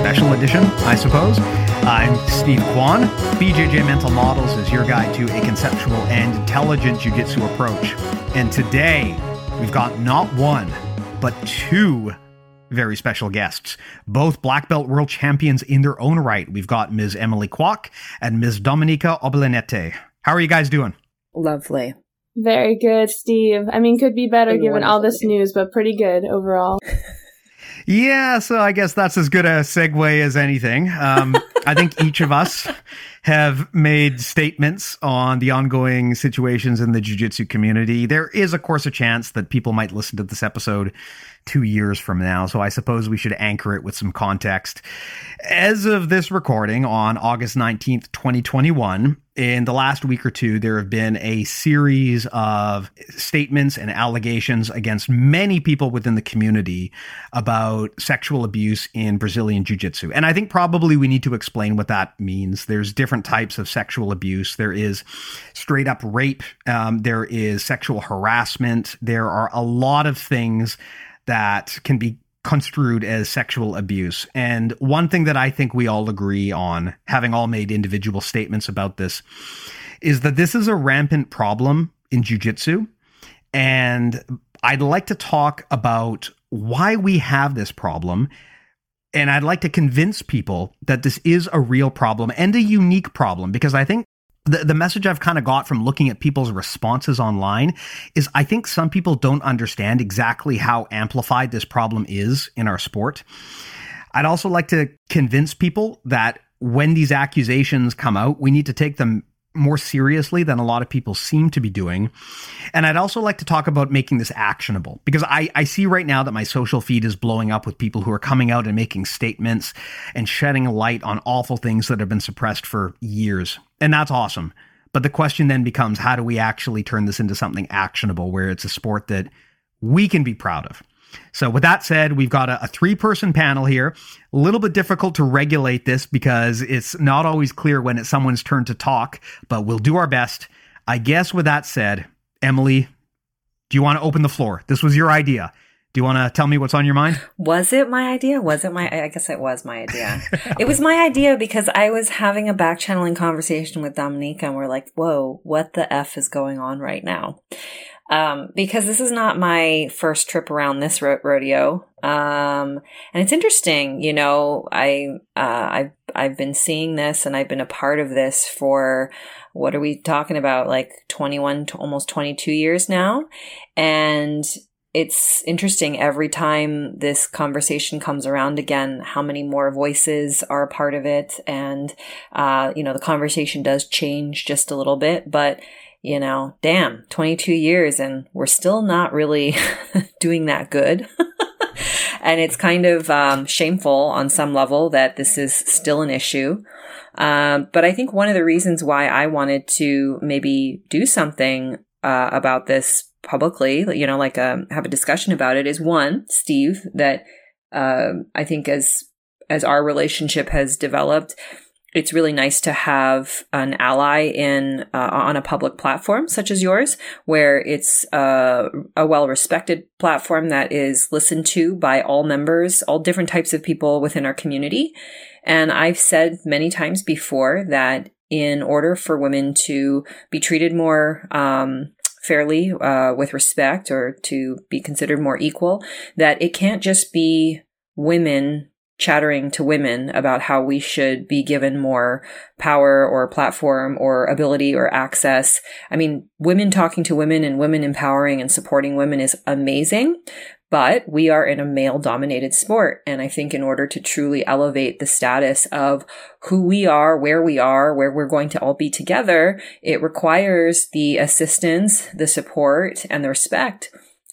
special edition, I suppose. I'm Steve Kwan. BJJ Mental Models is your guide to a conceptual and intelligent jiu-jitsu approach. And today, we've got not one, but two very special guests, both black belt world champions in their own right. We've got Ms. Emily Kwok and Ms. Dominyka Obelenyte. How are you guys doing? Lovely. Very good, Steve. I mean, could be better given all this news, but pretty good overall. Yeah, so I guess that's as good a segue as anything. Um, I think each of us have made statements on the ongoing situations in the jiu-jitsu community. There is, of course, a chance that people might listen to this episode two years from now, so I suppose we should anchor it with some context. As of this recording on August 19th, 2021, in the last week or two, there have been a series of statements and allegations against many people within the community about sexual abuse in Brazilian Jiu Jitsu. And I think probably we need to explain what that means. There's different types of sexual abuse. There is straight up rape, um, there is sexual harassment, there are a lot of things that can be construed as sexual abuse. And one thing that I think we all agree on, having all made individual statements about this, is that this is a rampant problem in jujitsu. And I'd like to talk about why we have this problem. And I'd like to convince people that this is a real problem and a unique problem because I think the, the message I've kind of got from looking at people's responses online is I think some people don't understand exactly how amplified this problem is in our sport. I'd also like to convince people that when these accusations come out, we need to take them more seriously than a lot of people seem to be doing. And I'd also like to talk about making this actionable because I, I see right now that my social feed is blowing up with people who are coming out and making statements and shedding light on awful things that have been suppressed for years. And that's awesome. But the question then becomes how do we actually turn this into something actionable where it's a sport that we can be proud of? So, with that said, we've got a, a three person panel here. A little bit difficult to regulate this because it's not always clear when it's someone's turn to talk, but we'll do our best. I guess with that said, Emily, do you want to open the floor? This was your idea. Do you want to tell me what's on your mind? Was it my idea? Was it my, I guess it was my idea. it was my idea because I was having a back channeling conversation with Dominyka and we're like, whoa, what the F is going on right now? Um, because this is not my first trip around this ro- rodeo. Um, and it's interesting, you know, I, uh, I've, I've been seeing this and I've been a part of this for, what are we talking about? Like 21 to almost 22 years now. And it's interesting every time this conversation comes around again, how many more voices are a part of it. And, uh, you know, the conversation does change just a little bit, but you know, damn, 22 years and we're still not really doing that good. and it's kind of um, shameful on some level that this is still an issue. Um, but I think one of the reasons why I wanted to maybe do something uh, about this publicly, you know, like um, have a discussion about it, is one, Steve, that uh, I think as as our relationship has developed, it's really nice to have an ally in uh, on a public platform such as yours where it's uh, a well-respected platform that is listened to by all members all different types of people within our community. And i've said many times before that in order for women to be treated more um, fairly uh, with respect or to be considered more equal that it can't just be women chattering to women about how we should be given more power or platform or ability or access. I mean, women talking to women and women empowering and supporting women is amazing, but we are in a male dominated sport. And I think in order to truly elevate the status of who we are, where we are, where we're going to all be together, it requires the assistance, the support, and the respect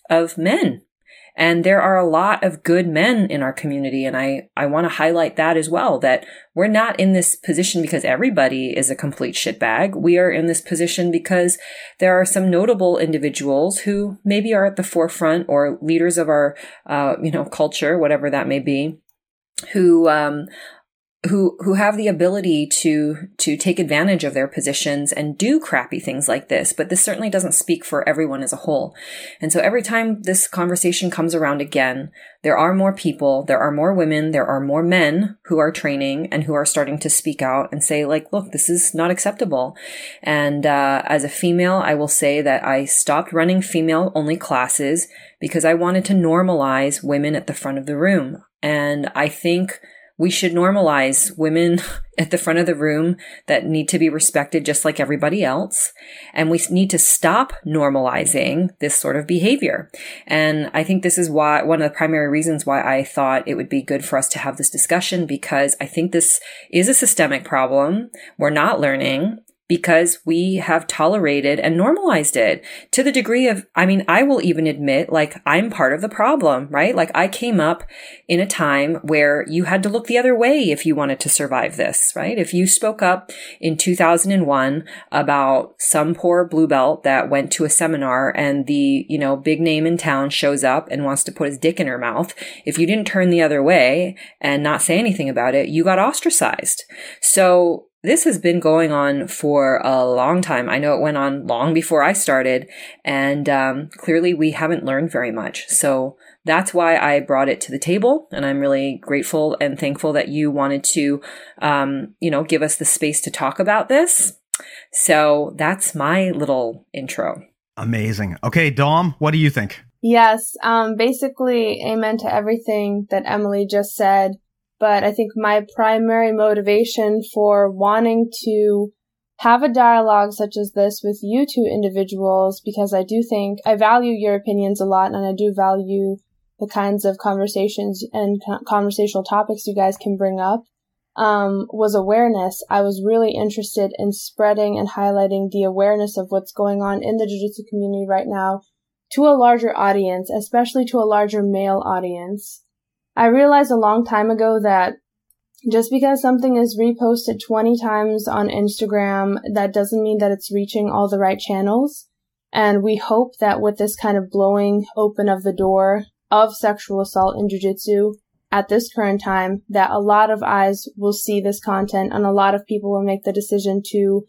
of men and there are a lot of good men in our community. And I, I want to highlight that as well, that we're not in this position because everybody is a complete shitbag. We are in this position because there are some notable individuals who maybe are at the forefront or leaders of our, uh, you know, culture, whatever that may be, who, um, who who have the ability to to take advantage of their positions and do crappy things like this but this certainly doesn't speak for everyone as a whole. And so every time this conversation comes around again there are more people there are more women there are more men who are training and who are starting to speak out and say like look this is not acceptable. And uh, as a female i will say that i stopped running female only classes because i wanted to normalize women at the front of the room. And i think we should normalize women at the front of the room that need to be respected just like everybody else. And we need to stop normalizing this sort of behavior. And I think this is why one of the primary reasons why I thought it would be good for us to have this discussion because I think this is a systemic problem. We're not learning because we have tolerated and normalized it to the degree of, I mean, I will even admit, like, I'm part of the problem, right? Like, I came up in a time where you had to look the other way if you wanted to survive this, right? If you spoke up in 2001 about some poor blue belt that went to a seminar and the, you know, big name in town shows up and wants to put his dick in her mouth, if you didn't turn the other way and not say anything about it, you got ostracized. So this has been going on for a long time. I know it went on long before I started, and um, clearly we haven't learned very much. So that's why I brought it to the table, and I'm really grateful and thankful that you wanted to, um, you know, give us the space to talk about this. So that's my little intro. Amazing. Okay, Dom, what do you think? Yes, um, basically, amen to everything that Emily just said but I think my primary motivation for wanting to have a dialogue such as this with you two individuals, because I do think I value your opinions a lot and I do value the kinds of conversations and conversational topics you guys can bring up, um, was awareness. I was really interested in spreading and highlighting the awareness of what's going on in the Jiu Jitsu community right now to a larger audience, especially to a larger male audience. I realized a long time ago that just because something is reposted 20 times on Instagram, that doesn't mean that it's reaching all the right channels. And we hope that with this kind of blowing open of the door of sexual assault in jujitsu at this current time, that a lot of eyes will see this content and a lot of people will make the decision to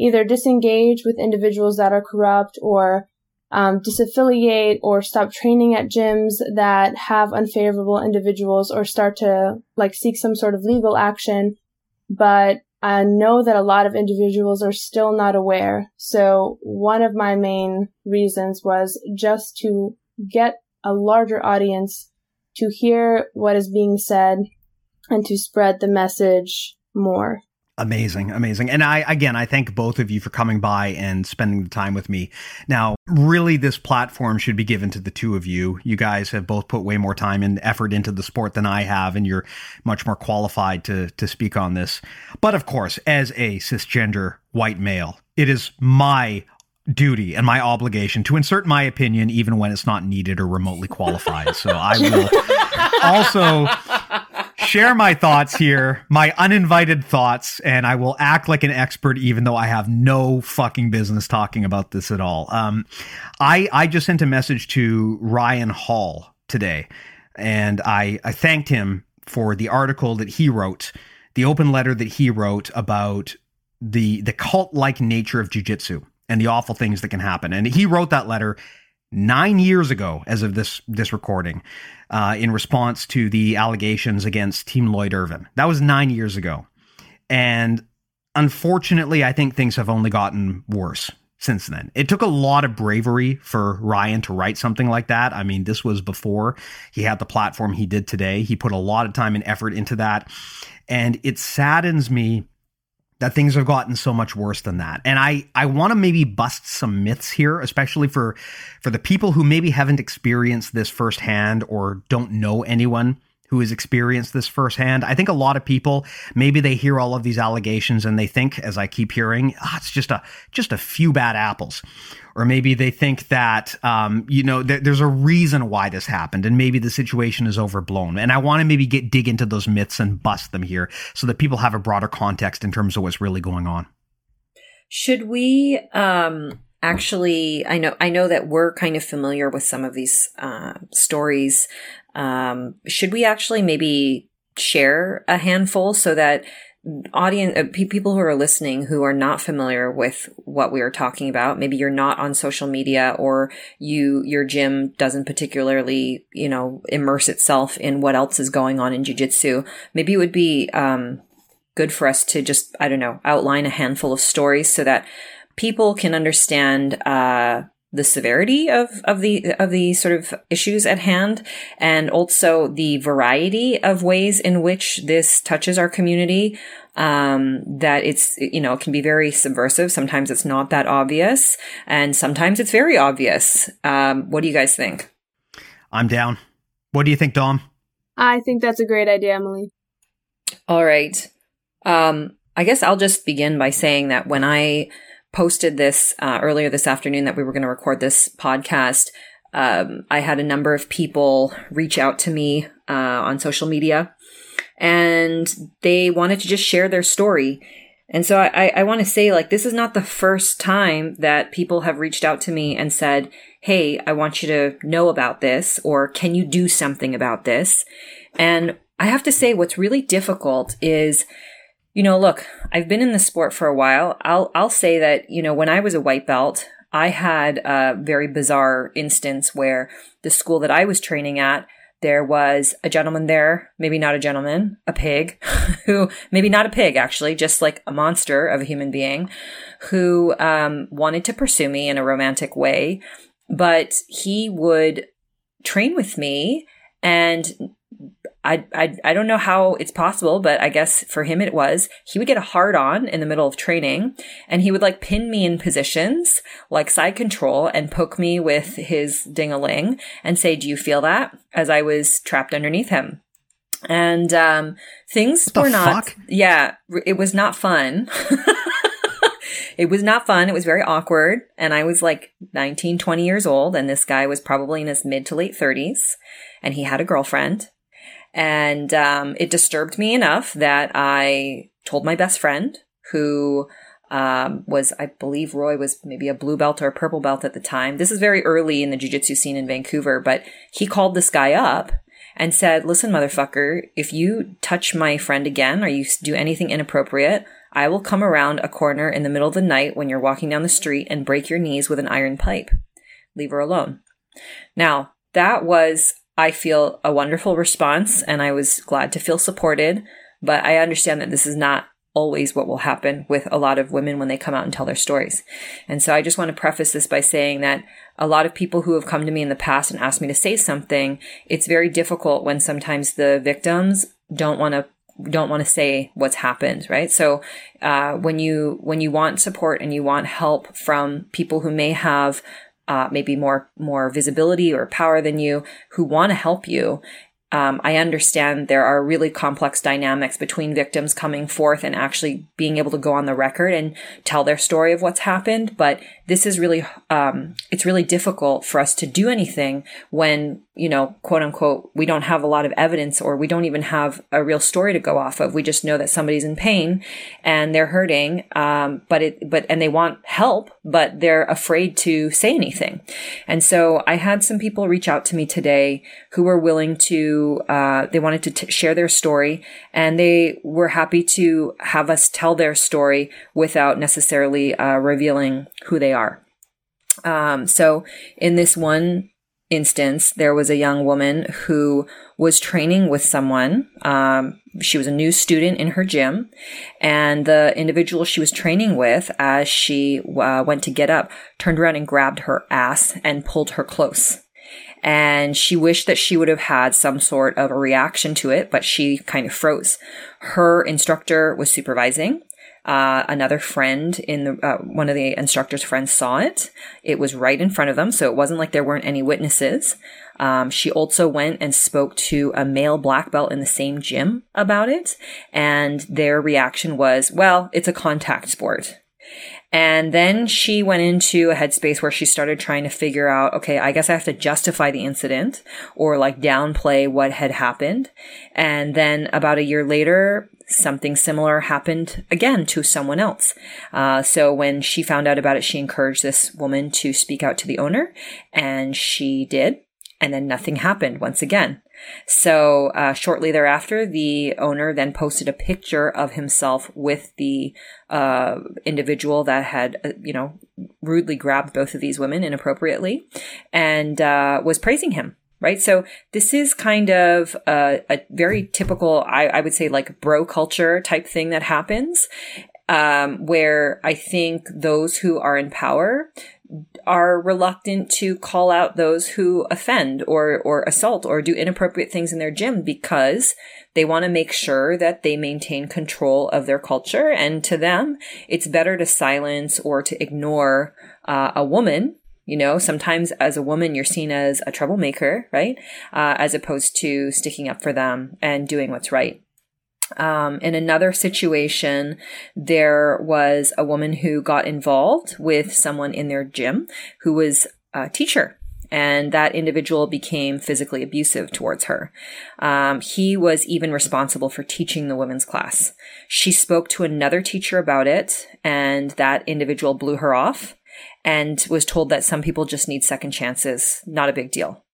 either disengage with individuals that are corrupt or um, disaffiliate or stop training at gyms that have unfavorable individuals or start to like seek some sort of legal action. But I know that a lot of individuals are still not aware. So one of my main reasons was just to get a larger audience to hear what is being said and to spread the message more. Amazing, amazing. And I, again, I thank both of you for coming by and spending the time with me. Now, really, this platform should be given to the two of you. You guys have both put way more time and effort into the sport than I have, and you're much more qualified to, to speak on this. But of course, as a cisgender white male, it is my duty and my obligation to insert my opinion even when it's not needed or remotely qualified. So I will also share my thoughts here, my uninvited thoughts, and I will act like an expert even though I have no fucking business talking about this at all. Um, I I just sent a message to Ryan Hall today, and I I thanked him for the article that he wrote, the open letter that he wrote about the the cult like nature of jujitsu and the awful things that can happen. And he wrote that letter nine years ago, as of this this recording, uh, in response to the allegations against Team Lloyd Irvin. That was nine years ago, and unfortunately, I think things have only gotten worse since then. It took a lot of bravery for Ryan to write something like that. I mean, this was before he had the platform he did today. He put a lot of time and effort into that. And it saddens me that things have gotten so much worse than that. And I I want to maybe bust some myths here, especially for for the people who maybe haven't experienced this firsthand or don't know anyone who has experienced this firsthand. I think a lot of people maybe they hear all of these allegations and they think, as I keep hearing, oh, it's just a just a few bad apples, or maybe they think that um, you know th- there's a reason why this happened, and maybe the situation is overblown. And I want to maybe get dig into those myths and bust them here so that people have a broader context in terms of what's really going on. Should we? Um actually i know i know that we're kind of familiar with some of these uh, stories um, should we actually maybe share a handful so that audience uh, pe- people who are listening who are not familiar with what we are talking about maybe you're not on social media or you your gym doesn't particularly you know immerse itself in what else is going on in jiu-jitsu maybe it would be um, good for us to just i don't know outline a handful of stories so that people can understand uh, the severity of, of the of the sort of issues at hand and also the variety of ways in which this touches our community um, that it's you know it can be very subversive. Sometimes it's not that obvious and sometimes it's very obvious. Um, what do you guys think? I'm down. What do you think dom? I think that's a great idea emily. All right. Um, i guess i'll just begin by saying that when i posted this uh, earlier this afternoon that we were going to record this podcast, um, I had a number of people reach out to me uh, on social media and they wanted to just share their story. And so I, I want to say, like, this is not the first time that people have reached out to me and said, Hey, I want you to know about this, or can you do something about this? And I have to say, what's really difficult is you know, look, I've been in the sport for a while. I'll I'll say that, you know, when I was a white belt, I had a very bizarre instance where the school that I was training at, there was a gentleman there, maybe not a gentleman, a pig, who maybe not a pig actually, just like a monster of a human being, who um, wanted to pursue me in a romantic way, but he would train with me and I, I, I don't know how it's possible, but I guess for him it was. He would get a hard on in the middle of training and he would like pin me in positions like side control and poke me with his ding a ling and say, Do you feel that? As I was trapped underneath him. And um, things were not, fuck? yeah, it was not fun. it was not fun. It was very awkward. And I was like 19, 20 years old. And this guy was probably in his mid to late 30s. And he had a girlfriend. And um, it disturbed me enough that I told my best friend, who um, was, I believe Roy was maybe a blue belt or a purple belt at the time. This is very early in the jiu-jitsu scene in Vancouver, but he called this guy up and said, listen, motherfucker, if you touch my friend again or you do anything inappropriate, I will come around a corner in the middle of the night when you're walking down the street and break your knees with an iron pipe. Leave her alone. Now, that was I feel a wonderful response and I was glad to feel supported. But I understand that this is not always what will happen with a lot of women when they come out and tell their stories. And so I just want to preface this by saying that a lot of people who have come to me in the past and asked me to say something, it's very difficult when sometimes the victims don't want to don't want to say what's happened right so uh, when you when you want support and you want help from people who may have uh, maybe more more visibility or power than you who want to help you um, I understand there are really complex dynamics between victims coming forth and actually being able to go on the record and tell their story of what's happened. But this is really, um, it's really difficult for us to do anything when you know, quote unquote, we don't have a lot of evidence or we don't even have a real story to go off of. We just know that somebody's in pain and they're hurting. Um, but it, but, and they want help, but they're afraid to say anything. And so I had some people reach out to me today who were willing to, uh, they wanted to t- share their story and they were happy to have us tell their story without necessarily, uh, revealing who they are. Um, so in this one instance, there was a young woman who was training with someone. Um, she was a new student in her gym, and the individual she was training with, as she uh, went to get up, turned around and grabbed her ass and pulled her close. And she wished that she would have had some sort of a reaction to it, but she kind of froze. Her instructor was supervising. Uh, another friend in the uh, one of the instructor's friends saw it. It was right in front of them, so it wasn't like there weren't any witnesses. Um, she also went and spoke to a male black belt in the same gym about it, and their reaction was, "Well, it's a contact sport." And then she went into a headspace where she started trying to figure out, okay, I guess I have to justify the incident or like downplay what had happened. And then about a year later, something similar happened again to someone else. Uh, so when she found out about it, she encouraged this woman to speak out to the owner, and she did. And then nothing happened once again. So uh, shortly thereafter, the owner then posted a picture of himself with the uh, individual that had, uh, you know, rudely grabbed both of these women inappropriately, and uh, was praising him right? So this is kind of a, a very typical, I, I, would say, like bro culture type thing that happens, um, where I think those who are in power are reluctant to call out those who offend or or assault or do inappropriate things in their gym because they want to make sure that they maintain control of their culture and to them it's better to silence or to ignore uh, a woman you know, sometimes as a woman, you're seen as a troublemaker, right? Uh, as opposed to sticking up for them and doing what's right. Um, in another situation, there was a woman who got involved with someone in their gym who was a teacher and that individual became physically abusive towards her. Um, he was even responsible for teaching the women's class. She spoke to another teacher about it, and that individual blew her off and was told that some people just need second chances. Not a big deal.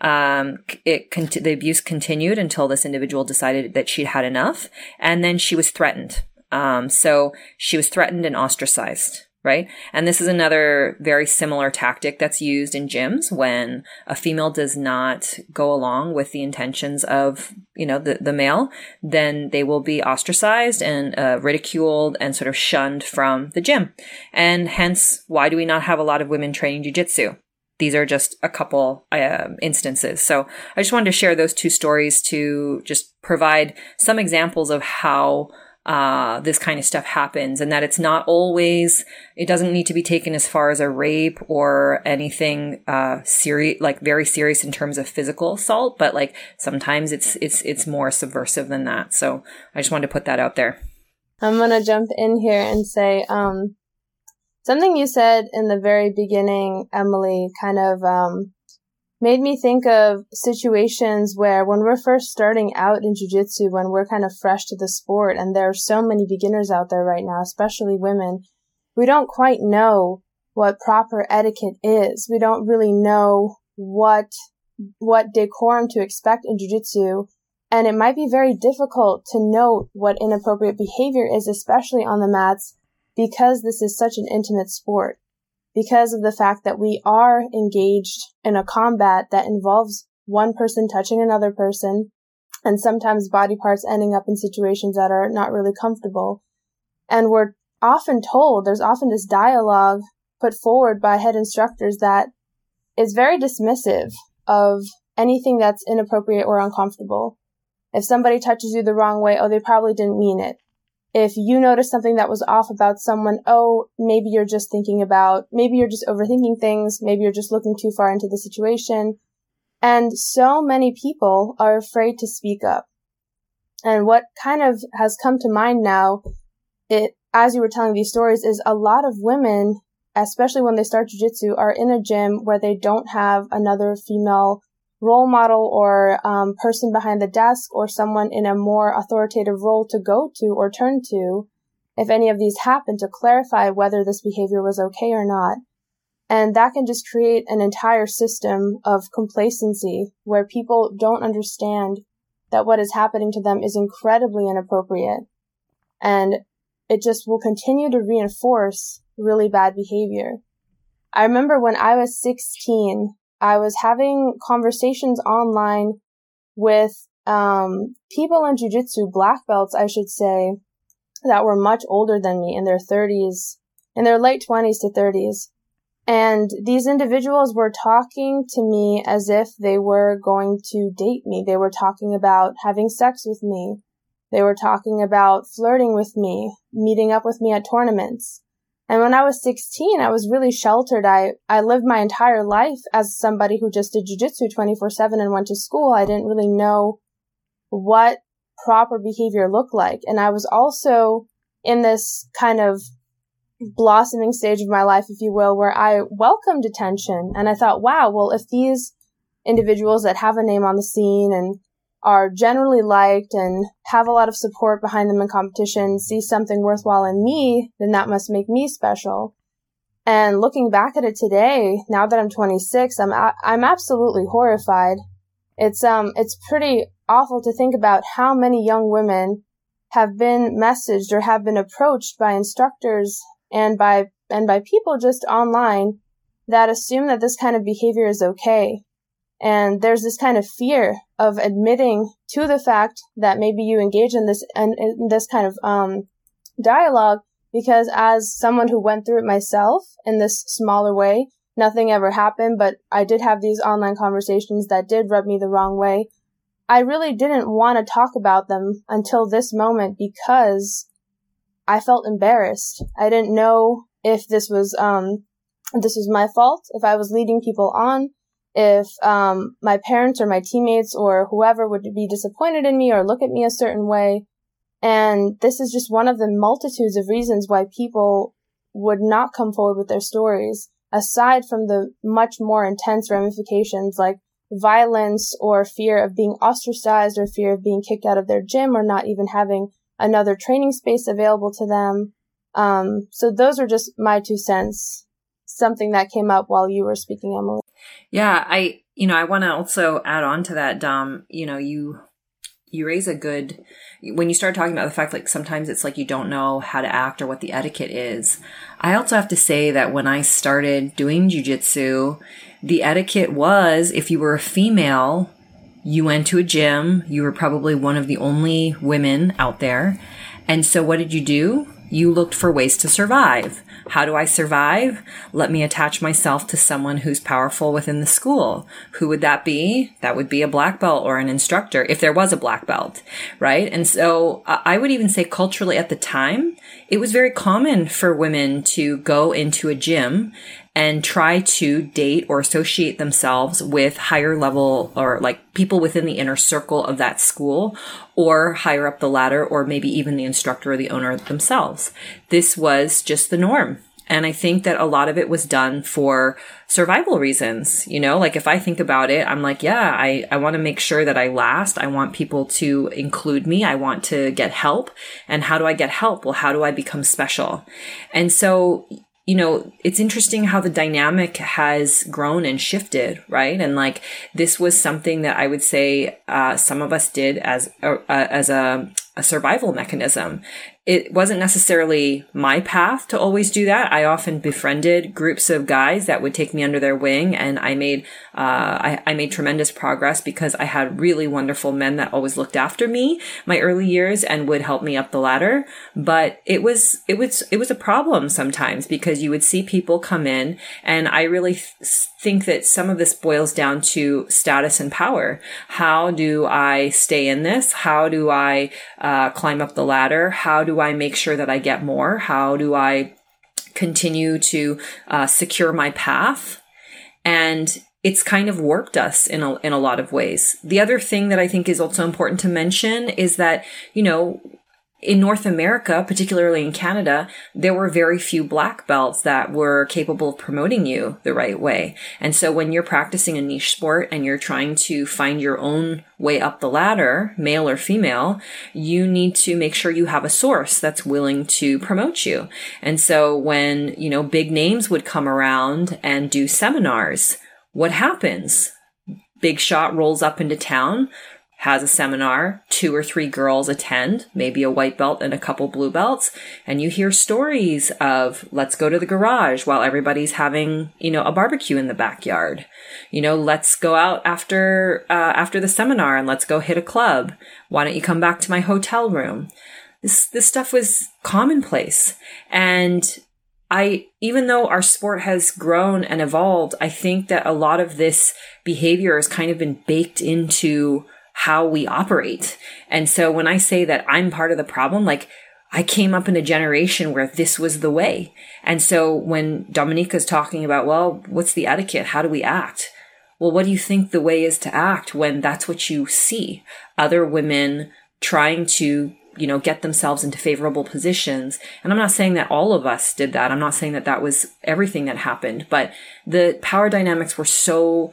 Um, it the abuse continued until this individual decided that she'd had enough, and then she was threatened. Um, so she was threatened and ostracized right? And this is another very similar tactic that's used in gyms when a female does not go along with the intentions of, you know, the, the male, then they will be ostracized and uh, ridiculed and sort of shunned from the gym. And hence, why do we not have a lot of women training jujitsu? These are just a couple uh, instances. So I just wanted to share those two stories to just provide some examples of how uh, this kind of stuff happens and that it's not always, it doesn't need to be taken as far as a rape or anything, uh, serious, like very serious in terms of physical assault, but like sometimes it's, it's, it's more subversive than that. So I just wanted to put that out there. I'm going to jump in here and say, um, something you said in the very beginning, Emily, kind of, um, made me think of situations where when we're first starting out in jujitsu, when we're kind of fresh to the sport, and there are so many beginners out there right now, especially women, we don't quite know what proper etiquette is. We don't really know what what decorum to expect in jujitsu, and it might be very difficult to note what inappropriate behavior is, especially on the mats, because this is such an intimate sport because of the fact that we are engaged in a combat that involves one person touching another person and sometimes body parts ending up in situations that are not really comfortable. And we're often told, there's often this dialogue put forward by head instructors that is very dismissive of anything that's inappropriate or uncomfortable. If somebody touches you the wrong way, oh, they probably didn't mean it if you notice something that was off about someone, oh, maybe you're just thinking about, maybe you're just overthinking things, maybe you're just looking too far into the situation. And so many people are afraid to speak up. And what kind of has come to mind now, it, as you were telling these stories, is a lot of women, especially when they start jujitsu, are in a gym where they don't have another female role model or um, person behind the desk or someone in a more authoritative role to go to or turn to if any of these happen to clarify whether this behavior was okay or not. And that can just create an entire system of complacency where people don't understand that what is happening to them is incredibly inappropriate. And it just will continue to reinforce really bad behavior. I remember when I was 16, I was having conversations online with um, people in jujitsu, black belts, I should say, that were much older than me in their 30s, in their late 20s to 30s. And these individuals were talking to me as if they were going to date me. They were talking about having sex with me. They were talking about flirting with me, meeting up with me at tournaments. And when I was 16, I was really sheltered. I, I lived my entire life as somebody who just did jujitsu 24 7 and went to school. I didn't really know what proper behavior looked like. And I was also in this kind of blossoming stage of my life, if you will, where I welcomed attention. And I thought, wow, well, if these individuals that have a name on the scene and are generally liked and have a lot of support behind them in competition see something worthwhile in me, then that must make me special. And looking back at it today, now that I'm 26, I'm a- I'm absolutely horrified. It's um it's pretty awful to think about how many young women have been messaged or have been approached by instructors and by and by people just online that assume that this kind of behavior is okay and there's this kind of fear of admitting to the fact that maybe you engage in this and in this kind of um, dialogue because as someone who went through it myself in this smaller way, nothing ever happened, but I did have these online conversations that did rub me the wrong way. I really didn't want to talk about them until this moment because I felt embarrassed. I didn't know if this was um this was my fault, if I was leading people on, if um, my parents or my teammates or whoever would be disappointed in me or look at me a certain way. And this is just one of the multitudes of reasons why people would not come forward with their stories, aside from the much more intense ramifications like violence or fear of being ostracized or fear of being kicked out of their gym or not even having another training space available to them. Um, so those are just my two cents. Something that came up while you were speaking, Emily. Yeah, I you know, I want to also add on to that Dom, you know, you you raise a good when you start talking about the fact like sometimes it's like you don't know how to act or what the etiquette is. I also have to say that when I started doing jujitsu, the etiquette was if you were a female, you went to a gym, you were probably one of the only women out there. And so what did you do? You looked for ways to survive. How do I survive? Let me attach myself to someone who's powerful within the school. Who would that be? That would be a black belt or an instructor if there was a black belt, right? And so uh, I would even say culturally at the time, it was very common for women to go into a gym and try to date or associate themselves with higher level or like people within the inner circle of that school or higher up the ladder or maybe even the instructor or the owner themselves. This was just the norm. And I think that a lot of it was done for survival reasons. You know, like if I think about it, I'm like, yeah, I, I want to make sure that I last. I want people to include me. I want to get help. And how do I get help? Well, how do I become special? And so you know, it's interesting how the dynamic has grown and shifted, right? And like this was something that I would say uh, some of us did as a, uh, as a, a survival mechanism it wasn't necessarily my path to always do that. I often befriended groups of guys that would take me under their wing, and I made uh, I, I, made tremendous progress because I had really wonderful men that always looked after me my early years and would help me up the ladder. But it was it was it was a problem sometimes because you would see people come in, and I really th- think that some of this boils down to status and power. How do I stay in this? How do I uh, climb up the ladder? How do I make sure that I get more? How do I continue to uh, secure my path? And it's kind of worked us in a, in a lot of ways. The other thing that I think is also important to mention is that, you know, in North America, particularly in Canada, there were very few black belts that were capable of promoting you the right way. And so when you're practicing a niche sport and you're trying to find your own way up the ladder, male or female, you need to make sure you have a source that's willing to promote you. And so when, you know, big names would come around and do seminars, what happens? Big shot rolls up into town, has a seminar, two or three girls attend, maybe a white belt and a couple blue belts, and you hear stories of let's go to the garage while everybody's having, you know, a barbecue in the backyard. You know, let's go out after uh, after the seminar and let's go hit a club. Why don't you come back to my hotel room? This this stuff was commonplace. And I, even though our sport has grown and evolved, I think that a lot of this behavior has kind of been baked into how we operate. And so when I say that I'm part of the problem, like I came up in a generation where this was the way. And so when Dominyka's talking about, well, what's the etiquette? How do we act? Well, what do you think the way is to act when that's what you see? Other women trying to, you know, get themselves into favorable positions. And I'm not saying that all of us did that. I'm not saying that that was everything that happened, but the power dynamics were so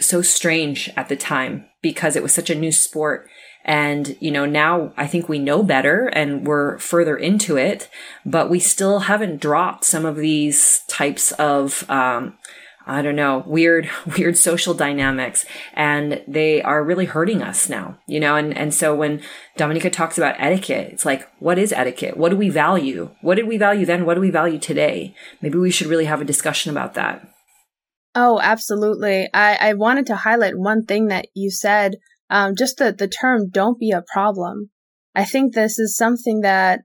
so strange at the time because it was such a new sport. And, you know, now I think we know better and we're further into it, but we still haven't dropped some of these types of, um, I don't know, weird, weird social dynamics. And they are really hurting us now, you know? And, and so when Dominyka talks about etiquette, it's like, what is etiquette? What do we value? What did we value then? What do we value today? Maybe we should really have a discussion about that. Oh, absolutely. I, I wanted to highlight one thing that you said, um, just the, the term don't be a problem. I think this is something that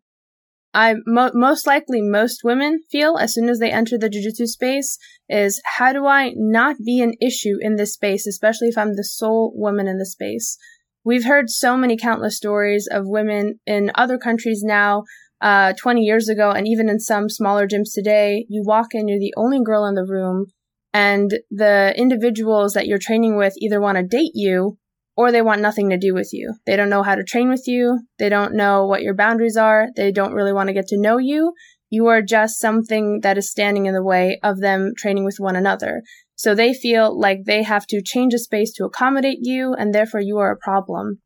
I mo- most likely most women feel as soon as they enter the jujitsu space is how do I not be an issue in this space, especially if I'm the sole woman in the space. We've heard so many countless stories of women in other countries now, uh, 20 years ago, and even in some smaller gyms today. You walk in, you're the only girl in the room and the individuals that you're training with either want to date you or they want nothing to do with you. They don't know how to train with you. They don't know what your boundaries are. They don't really want to get to know you. You are just something that is standing in the way of them training with one another. So they feel like they have to change a space to accommodate you and therefore you are a problem.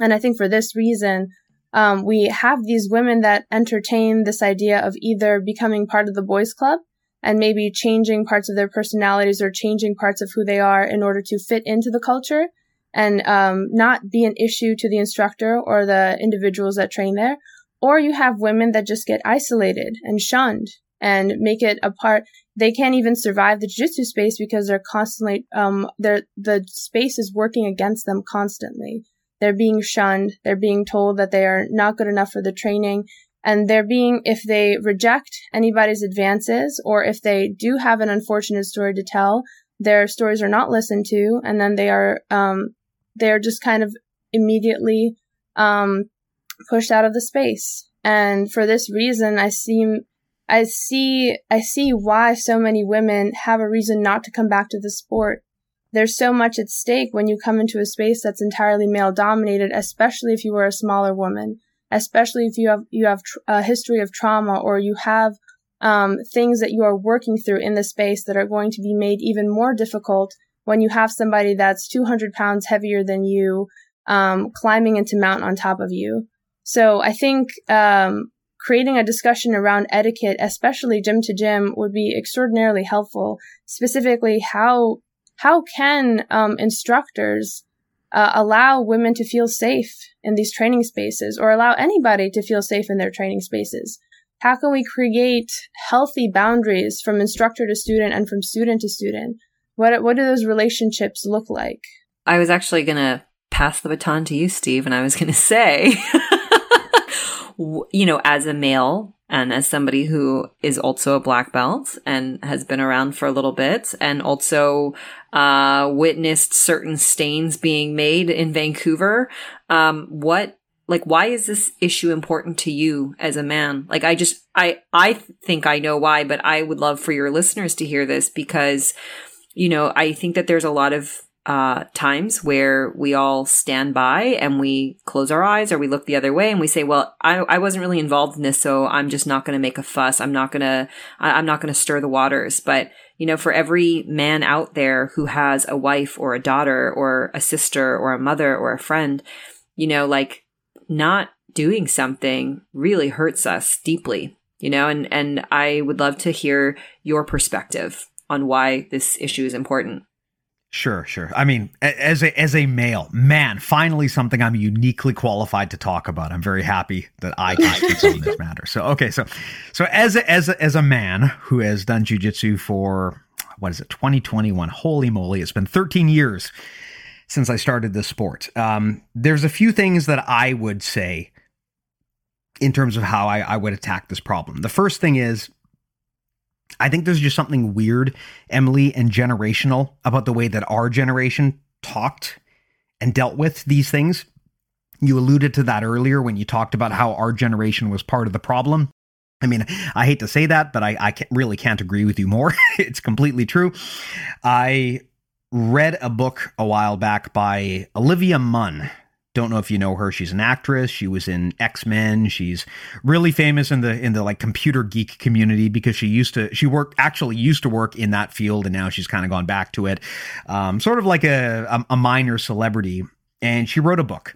And I think for this reason, um, we have these women that entertain this idea of either becoming part of the boys club and maybe changing parts of their personalities or changing parts of who they are in order to fit into the culture and um, not be an issue to the instructor or the individuals that train there. Or you have women that just get isolated and shunned and make it a part. They can't even survive the jiu-jitsu space because they're constantly, um, they're, the space is working against them constantly. They're being shunned. They're being told that they are not good enough for the training and they're being, if they reject anybody's advances or if they do have an unfortunate story to tell, their stories are not listened to and then they are, um, they're just kind of immediately, um, pushed out of the space. And for this reason, I seem, I see, I see why so many women have a reason not to come back to the sport. There's so much at stake when you come into a space that's entirely male dominated, especially if you are a smaller woman especially if you have you have tr- a history of trauma or you have um, things that you are working through in the space that are going to be made even more difficult when you have somebody that's 200 pounds heavier than you um, climbing into mount on top of you. So I think um, creating a discussion around etiquette, especially gym to gym, would be extraordinarily helpful. Specifically, how how can um, instructors uh, allow women to feel safe in these training spaces or allow anybody to feel safe in their training spaces? How can we create healthy boundaries from instructor to student and from student to student? What, what do those relationships look like? I was actually going to pass the baton to you, Steve, and I was going to say, you know, as a male, and as somebody who is also a black belt and has been around for a little bit and also uh, witnessed certain stains being made in Vancouver, um, what like why is this issue important to you as a man? Like i just i i think i know why but i would love for your listeners to hear this because you know i think that there's a lot of uh, times where we all stand by and we close our eyes or we look the other way and we say, well, I, I wasn't really involved in this, so I'm just not going to make a fuss. I'm not going to, I'm not going to stir the waters. But, you know, for every man out there who has a wife or a daughter or a sister or a mother or a friend, you know, like not doing something really hurts us deeply, you know, and, and I would love to hear your perspective on why this issue is important. Sure, sure. I mean, as a as a male, man, finally something I'm uniquely qualified to talk about. I'm very happy that I can speak on this matter. So, okay, so so as a, as a, as a man who has done jujitsu for what is it, 2021? Holy moly, it's been 13 years since I started this sport. Um, there's a few things that I would say in terms of how I, I would attack this problem. The first thing is I think there's just something weird, Emily, and generational about the way that our generation talked and dealt with these things. You alluded to that earlier when you talked about how our generation was part of the problem. I mean, I hate to say that, but I, I can't, really can't agree with you more. it's completely true. I read a book a while back by Olivia Munn. Don't know if you know her. She's an actress. She was in X Men. She's really famous in the in the like computer geek community because she used to she worked actually used to work in that field and now she's kind of gone back to it, um, sort of like a, a minor celebrity. And she wrote a book.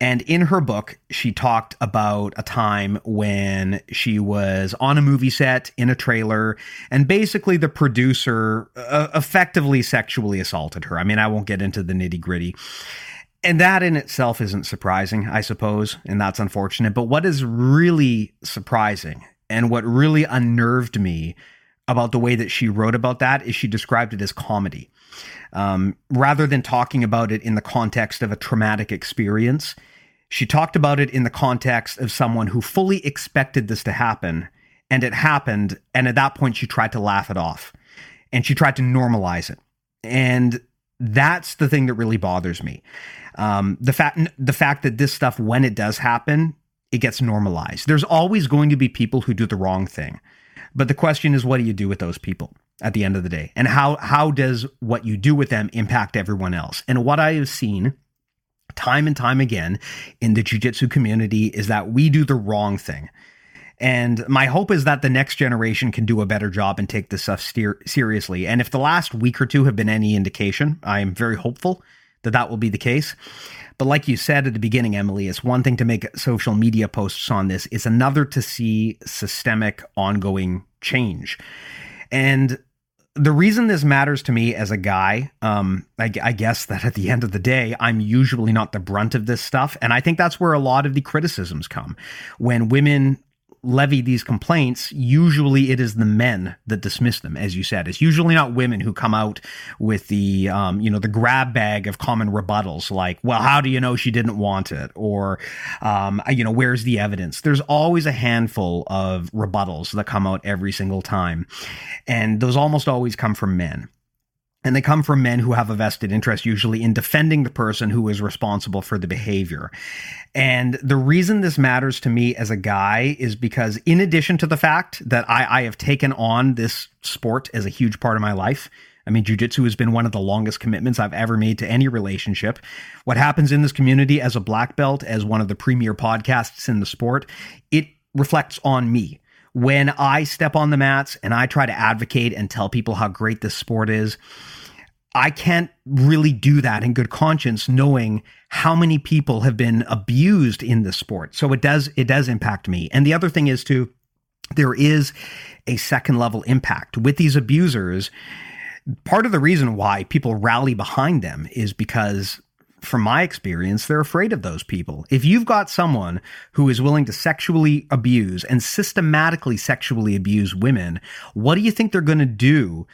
And in her book, she talked about a time when she was on a movie set in a trailer, and basically the producer uh, effectively sexually assaulted her. I mean, I won't get into the nitty gritty. And that in itself isn't surprising, I suppose, and that's unfortunate. But what is really surprising and what really unnerved me about the way that she wrote about that is she described it as comedy. Um, rather than talking about it in the context of a traumatic experience, she talked about it in the context of someone who fully expected this to happen and it happened. And at that point, she tried to laugh it off and she tried to normalize it. And that's the thing that really bothers me. Um, the fact the fact that this stuff, when it does happen, it gets normalized. There's always going to be people who do the wrong thing, but the question is, what do you do with those people at the end of the day, and how how does what you do with them impact everyone else? And what I have seen time and time again in the jiu-jitsu community is that we do the wrong thing. And my hope is that the next generation can do a better job and take this stuff steer- seriously. And if the last week or two have been any indication, I am very hopeful that that will be the case. But like you said at the beginning, Emily, it's one thing to make social media posts on this, it's another to see systemic, ongoing change. And the reason this matters to me as a guy, um, I, I, guess that at the end of the day, I'm usually not the brunt of this stuff. And I think that's where a lot of the criticisms come. When women levy these complaints, usually it is the men that dismiss them, as you said. It's usually not women who come out with the, um, you know, the grab bag of common rebuttals, like, well, how do you know she didn't want it? Or, um, you know, where's the evidence? There's always a handful of rebuttals that come out every single time. And those almost always come from men. And they come from men who have a vested interest, usually in defending the person who is responsible for the behavior. And the reason this matters to me as a guy is because, in addition to the fact that I, I have taken on this sport as a huge part of my life, I mean, jujitsu has been one of the longest commitments I've ever made to any relationship. What happens in this community as a black belt, as one of the premier podcasts in the sport, it reflects on me when I step on the mats and I try to advocate and tell people how great this sport is, I can't really do that in good conscience knowing how many people have been abused in this sport. So it does it does impact me. And the other thing is too there is a second level impact with these abusers. Part of the reason why people rally behind them is because from my experience, they're afraid of those people. If you've got someone who is willing to sexually abuse and systematically sexually abuse women, what do you think they're going to do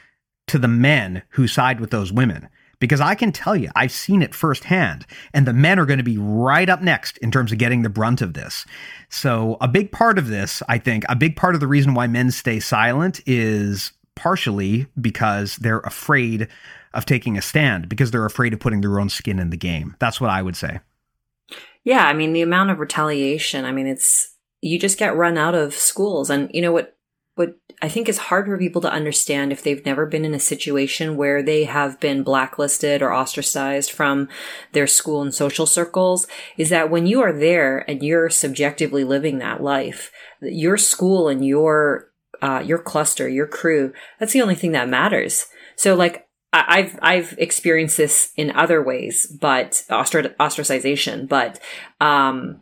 to the men who side with those women? Because I can tell you, I've seen it firsthand, and the men are going to be right up next in terms of getting the brunt of this. So, a big part of this, I think, a big part of the reason why men stay silent is partially because they're afraid of taking a stand because they're afraid of putting their own skin in the game. That's what I would say. Yeah, I mean the amount of retaliation, I mean it's you just get run out of schools and you know what what I think is hard for people to understand if they've never been in a situation where they have been blacklisted or ostracized from their school and social circles is that when you are there and you're subjectively living that life, your school and your uh, your cluster, your crew, that's the only thing that matters. So like I've I've experienced this in other ways, but ostracization. But um,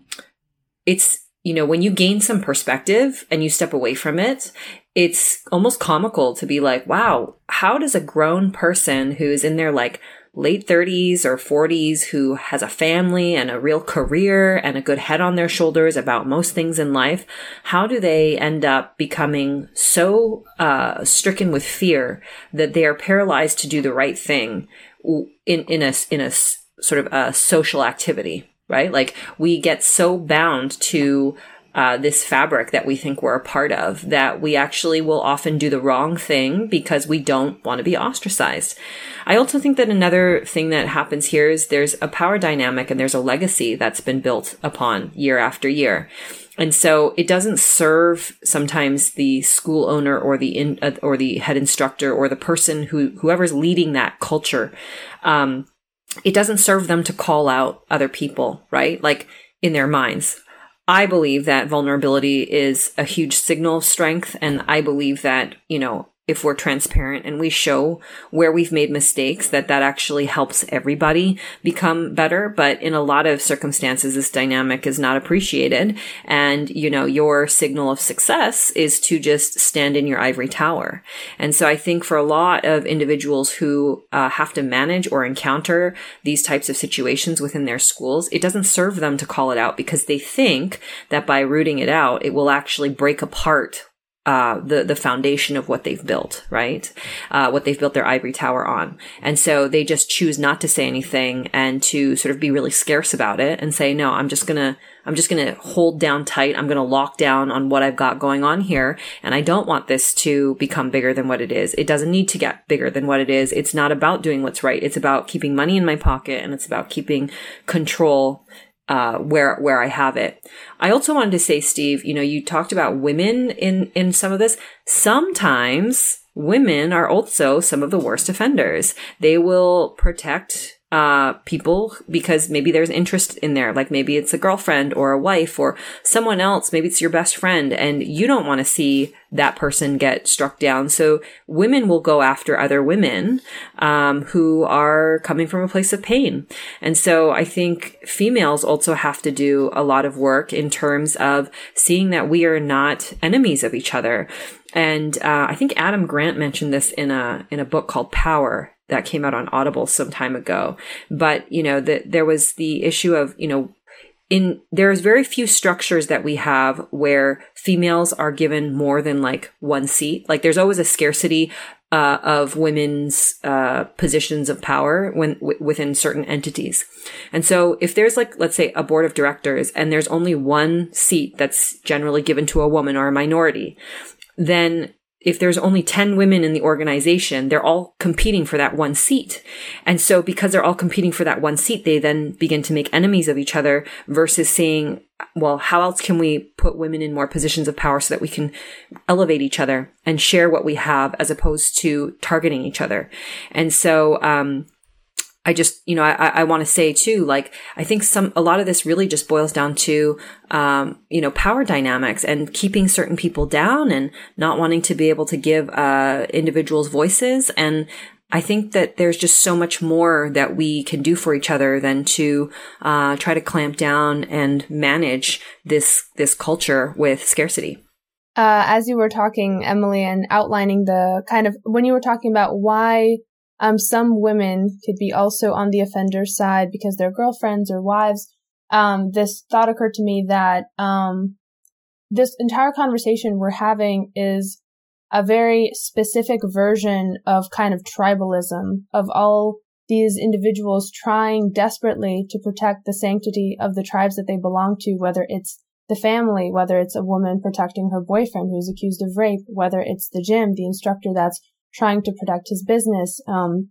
it's you know when you gain some perspective and you step away from it, it's almost comical to be like, wow, how does a grown person who's in their like late 30s or 40s who has a family and a real career and a good head on their shoulders about most things in life, how do they end up becoming so uh, stricken with fear that they are paralyzed to do the right thing in in a in a sort of a social activity, right? Like we get so bound to uh, this fabric that we think we're a part of that we actually will often do the wrong thing because we don't want to be ostracized. I also think that another thing that happens here is there's a power dynamic and there's a legacy that's been built upon year after year. And so it doesn't serve sometimes the school owner or the in, uh, or the head instructor or the person who whoever's leading that culture. Um, it doesn't serve them to call out other people, right? Like in their minds. I believe that vulnerability is a huge signal of strength. And I believe that, you know, if we're transparent and we show where we've made mistakes, that that actually helps everybody become better. But in a lot of circumstances, this dynamic is not appreciated. And, you know, your signal of success is to just stand in your ivory tower. And so I think for a lot of individuals who uh, have to manage or encounter these types of situations within their schools, it doesn't serve them to call it out because they think that by rooting it out, it will actually break apart uh, the the foundation of what they've built, right? Uh, what they've built their ivory tower on, and so they just choose not to say anything and to sort of be really scarce about it and say, no, I'm just gonna I'm just gonna hold down tight. I'm gonna lock down on what I've got going on here, and I don't want this to become bigger than what it is. It doesn't need to get bigger than what it is. It's not about doing what's right. It's about keeping money in my pocket, and it's about keeping control uh, where where I have it. I also wanted to say, Steve, you know, you talked about women in in some of this. Sometimes women are also some of the worst offenders. They will protect uh, people because maybe there's interest in there. Like maybe it's a girlfriend or a wife or someone else. Maybe it's your best friend and you don't want to see that person get struck down. So women will go after other women, um, who are coming from a place of pain. And so I think females also have to do a lot of work in terms of seeing that we are not enemies of each other. And, uh, I think Adam Grant mentioned this in a, in a book called Power that came out on Audible some time ago. But, you know, that there was the issue of, you know, in there's very few structures that we have where females are given more than like one seat. Like there's always a scarcity uh, of women's uh, positions of power when w- within certain entities. And so if there's like let's say a board of directors and there's only one seat that's generally given to a woman or a minority, then if there's only 10 women in the organization, they're all competing for that one seat. And so because they're all competing for that one seat, they then begin to make enemies of each other versus saying, well, how else can we put women in more positions of power so that we can elevate each other and share what we have as opposed to targeting each other? And so, um, I just, you know, I, I want to say too, like, I think some, a lot of this really just boils down to, um, you know, power dynamics and keeping certain people down and not wanting to be able to give, uh, individuals voices. And I think that there's just so much more that we can do for each other than to, uh, try to clamp down and manage this, this culture with scarcity. Uh, as you were talking, Emily, and outlining the kind of, when you were talking about why um, some women could be also on the offender's side because they're girlfriends or wives. Um, this thought occurred to me that, um, this entire conversation we're having is a very specific version of kind of tribalism of all these individuals trying desperately to protect the sanctity of the tribes that they belong to, whether it's the family, whether it's a woman protecting her boyfriend who's accused of rape, whether it's the gym, the instructor that's trying to protect his business um,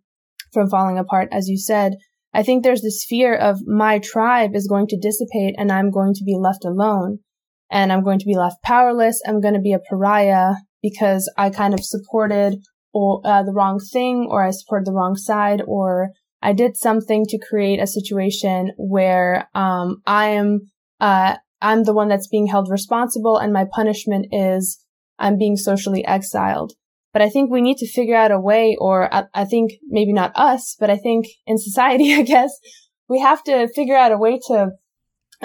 from falling apart, as you said. I think there's this fear of my tribe is going to dissipate and I'm going to be left alone and I'm going to be left powerless. I'm going to be a pariah because I kind of supported or, uh, the wrong thing or I supported the wrong side or I did something to create a situation where um, I am uh, I'm the one that's being held responsible and my punishment is I'm being socially exiled. But I think we need to figure out a way, or I, I think maybe not us, but I think in society, I guess, we have to figure out a way to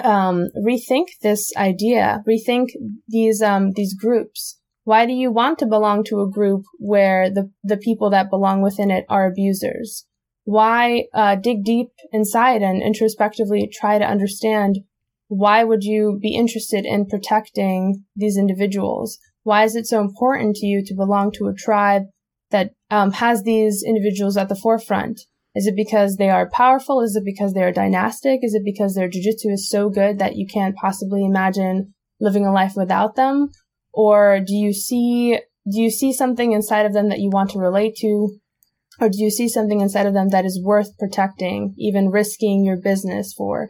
um, rethink this idea, rethink these um, these groups, Why do you want to belong to a group where the, the people that belong within it are abusers? Why uh, dig deep inside and introspectively try to understand why would you be interested in protecting these individuals? Why is it so important to you to belong to a tribe that um, has these individuals at the forefront? Is it because they are powerful? Is it because they are dynastic? Is it because their jujitsu is so good that you can't possibly imagine living a life without them? Or do you see, do you see something inside of them that you want to relate to? Or do you see something inside of them that is worth protecting, even risking your business for?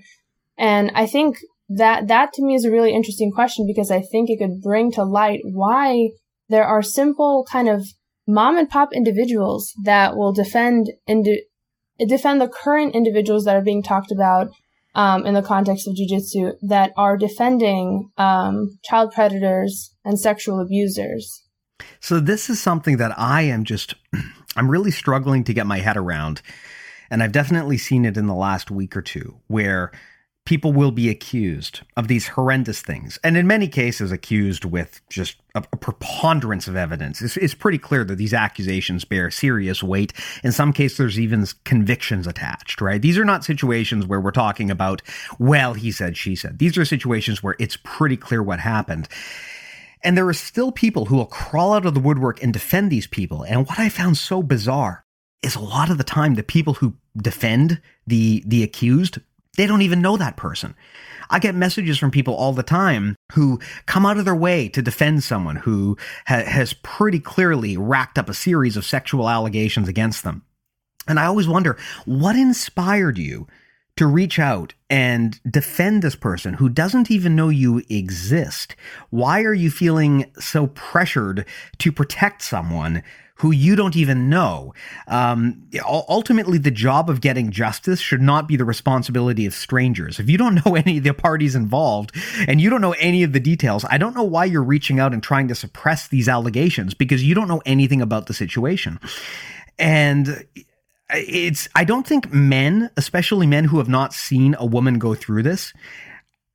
And I think that, that to me is a really interesting question because I think it could bring to light why there are simple kind of mom and pop individuals that will defend indi- defend the current individuals that are being talked about um, in the context of jujitsu that are defending um, child predators and sexual abusers. So this is something that I am just I'm really struggling to get my head around. And I've definitely seen it in the last week or two where people will be accused of these horrendous things. And in many cases, accused with just a, a preponderance of evidence. It's, it's, pretty clear that these accusations bear serious weight. In some cases, there's even convictions attached, right? These are not situations where we're talking about, well, he said, she said. These are situations where it's pretty clear what happened. And there are still people who will crawl out of the woodwork and defend these people. And what I found so bizarre is a lot of the time the people who defend the the accused, they don't even know that person. I get messages from people all the time who come out of their way to defend someone who ha- has pretty clearly racked up a series of sexual allegations against them. And I always wonder what inspired you to reach out and defend this person who doesn't even know you exist? Why are you feeling so pressured to protect someone who you don't even know? Um, ultimately, the job of getting justice should not be the responsibility of strangers. If you don't know any of the parties involved and you don't know any of the details, I don't know why you're reaching out and trying to suppress these allegations because you don't know anything about the situation. And it's I don't think men, especially men who have not seen a woman go through this,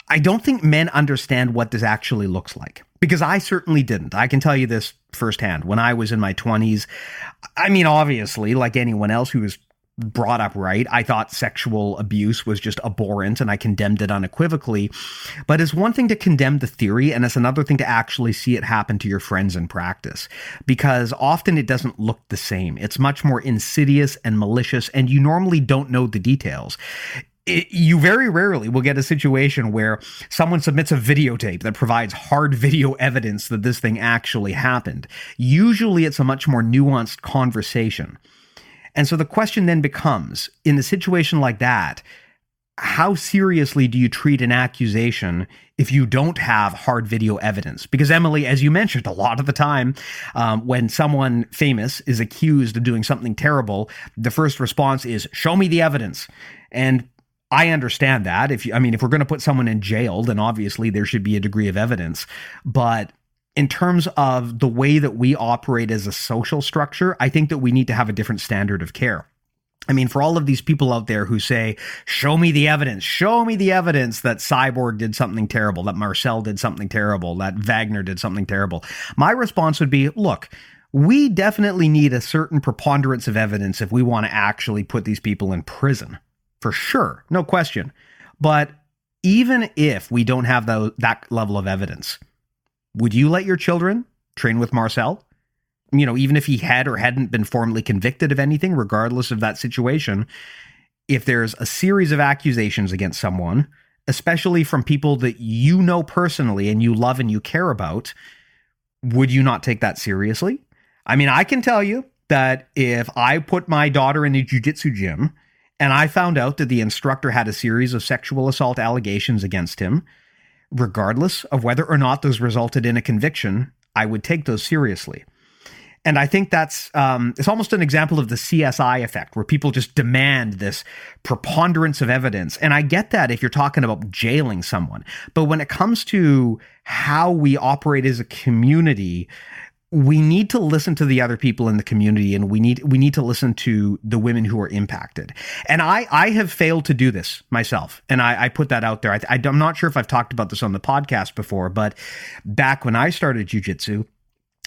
I don't think men understand what this actually looks like because I certainly didn't. I can tell you this firsthand. When I was in my 20s, I mean obviously like anyone else who was brought up right. I thought sexual abuse was just abhorrent and I condemned it unequivocally. But it's one thing to condemn the theory and it's another thing to actually see it happen to your friends in practice because often it doesn't look the same. It's much more insidious and malicious and you normally don't know the details. It, you very rarely will get a situation where someone submits a videotape that provides hard video evidence that this thing actually happened. Usually it's a much more nuanced conversation. And so the question then becomes in a situation like that, how seriously do you treat an accusation if you don't have hard video evidence? Because, Emily, as you mentioned, a lot of the time um, when someone famous is accused of doing something terrible, the first response is, Show me the evidence. And I understand that. If you, I mean, if we're going to put someone in jail, then obviously there should be a degree of evidence. But in terms of the way that we operate as a social structure, I think that we need to have a different standard of care. I mean, for all of these people out there who say, show me the evidence, show me the evidence that Cyborg did something terrible, that Marcel did something terrible, that Wagner did something terrible. My response would be, look, we definitely need a certain preponderance of evidence if we want to actually put these people in prison. For sure. No question. But even if we don't have that level of evidence, would you let your children train with Marcel? You know, even if he had or hadn't been formally convicted of anything, regardless of that situation, if there's a series of accusations against someone, especially from people that you know personally and you love and you care about, would you not take that seriously? I mean, I can tell you that if I put my daughter in a jujitsu gym and I found out that the instructor had a series of sexual assault allegations against him, regardless of whether or not those resulted in a conviction, I would take those seriously. And I think that's um, it's almost an example of the CSI effect, where people just demand this preponderance of evidence. And I get that if you're talking about jailing someone, but when it comes to how we operate as a community, we need to listen to the other people in the community and we need we need to listen to the women who are impacted and i i have failed to do this myself and i i put that out there I, i'm not sure if i've talked about this on the podcast before but back when i started jiu-jitsu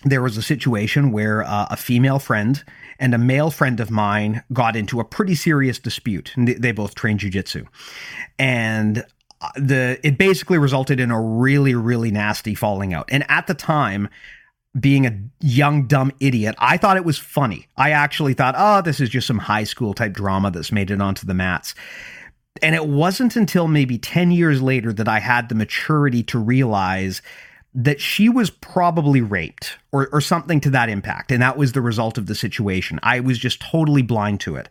there was a situation where uh, a female friend and a male friend of mine got into a pretty serious dispute. They, they both trained jujitsu, and uh, the it basically resulted in a really really nasty falling out. And at the time, being a young dumb idiot, I thought it was funny. I actually thought, oh, this is just some high school type drama that's made it onto the mats. And it wasn't until maybe 10 years later that I had the maturity to realize that she was probably raped or, or something to that impact. And that was the result of the situation. I was just totally blind to it.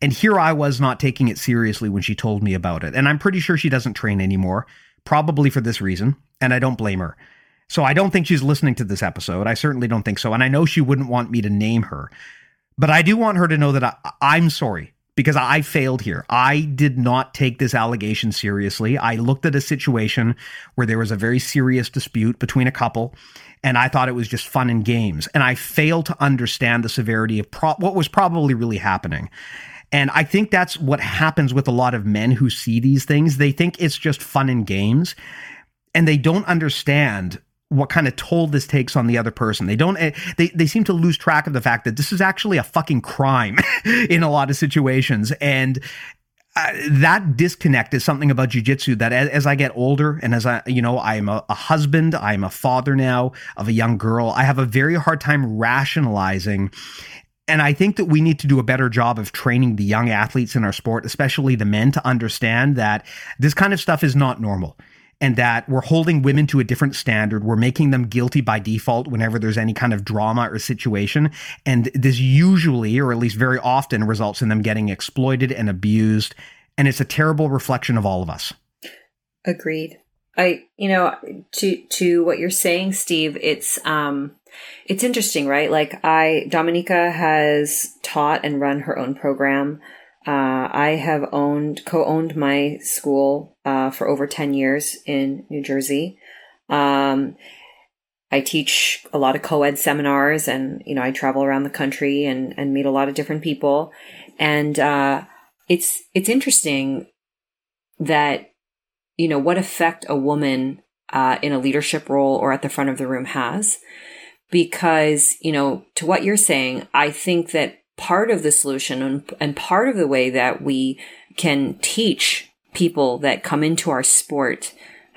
And here I was not taking it seriously when she told me about it. And I'm pretty sure she doesn't train anymore, probably for this reason. And I don't blame her. So I don't think she's listening to this episode. I certainly don't think so. And I know she wouldn't want me to name her. But I do want her to know that I, I'm sorry because I failed here. I did not take this allegation seriously. I looked at a situation where there was a very serious dispute between a couple, and I thought it was just fun and games. And I failed to understand the severity of pro- what was probably really happening. And I think that's what happens with a lot of men who see these things. They think it's just fun and games, and they don't understand what kind of toll this takes on the other person. They don't eh, they they seem to lose track of the fact that this is actually a fucking crime in a lot of situations and uh, that disconnect is something about jujitsu that as, as, I get older and as I, you know, I'm a, a, husband, I'm a father now of a young girl, I have a very hard time rationalizing. And I think that we need to do a better job of training the young athletes in our sport, especially the men, to understand that this kind of stuff is not normal and that we're holding women to a different standard. We're making them guilty by default whenever there's any kind of drama or situation. And this usually, or at least very often, results in them getting exploited and abused. And it's a terrible reflection of all of us. Agreed. I, you know, to to what you're saying, Steve, it's um it's interesting, right? Like I Dominyka has taught and run her own program uh, I have owned, co-owned my school uh, for over 10 years in New Jersey. Um, I teach a lot of co-ed seminars and, you know, I travel around the country and, and meet a lot of different people. And, uh, it's, it's interesting that, you know, what effect a woman, uh, in a leadership role or at the front of the room has. Because, you know, to what you're saying, I think that part of the solution and, and part of the way that we can teach people that come into our sport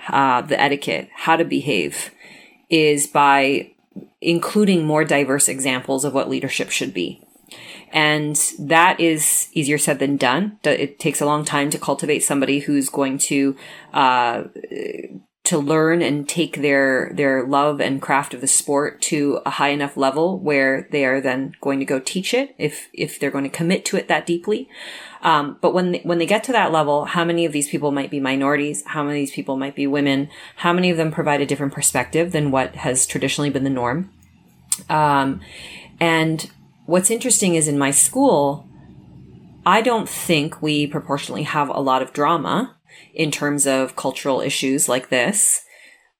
uh, the etiquette, how to behave, is by including more diverse examples of what leadership should be. And that is easier said than done. It takes a long time to cultivate somebody who's going to uh, to learn and take their their love and craft of the sport to a high enough level where they are then going to go teach it if if they're going to commit to it that deeply. Um, but when they, when they get to that level, how many of these people might be minorities? How many of these people might be women? How many of them provide a different perspective than what has traditionally been the norm? Um, and what's interesting is in my school, I don't think we proportionally have a lot of drama in terms of cultural issues like this.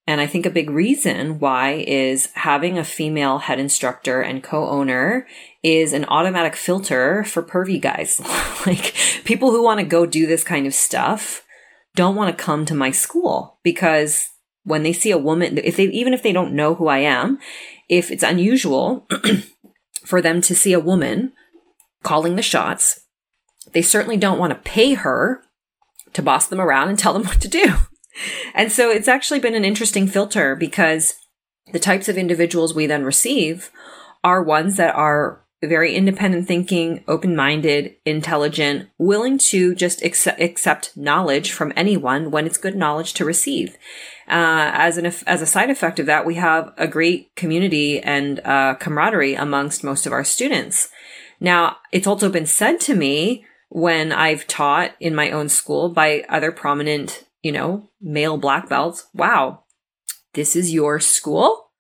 And I think a big reason why is having a female head instructor and co-owner is an automatic filter for pervy guys. like people who want to go do this kind of stuff don't want to come to my school because when they see a woman, if they, even if they don't know who I am, if it's unusual for them to see a woman calling the shots, they certainly don't want to pay her to boss them around and tell them what to do. And so it's actually been an interesting filter because the types of individuals we then receive are ones that are very independent thinking, open minded, intelligent, willing to just accept, accept, knowledge from anyone when it's good knowledge to receive. Uh, as an as a side effect of that, we have a great community and uh, camaraderie amongst most of our students. Now, it's also been said to me when I've taught in my own school by other prominent, you know, male black belts. Wow, this is your school?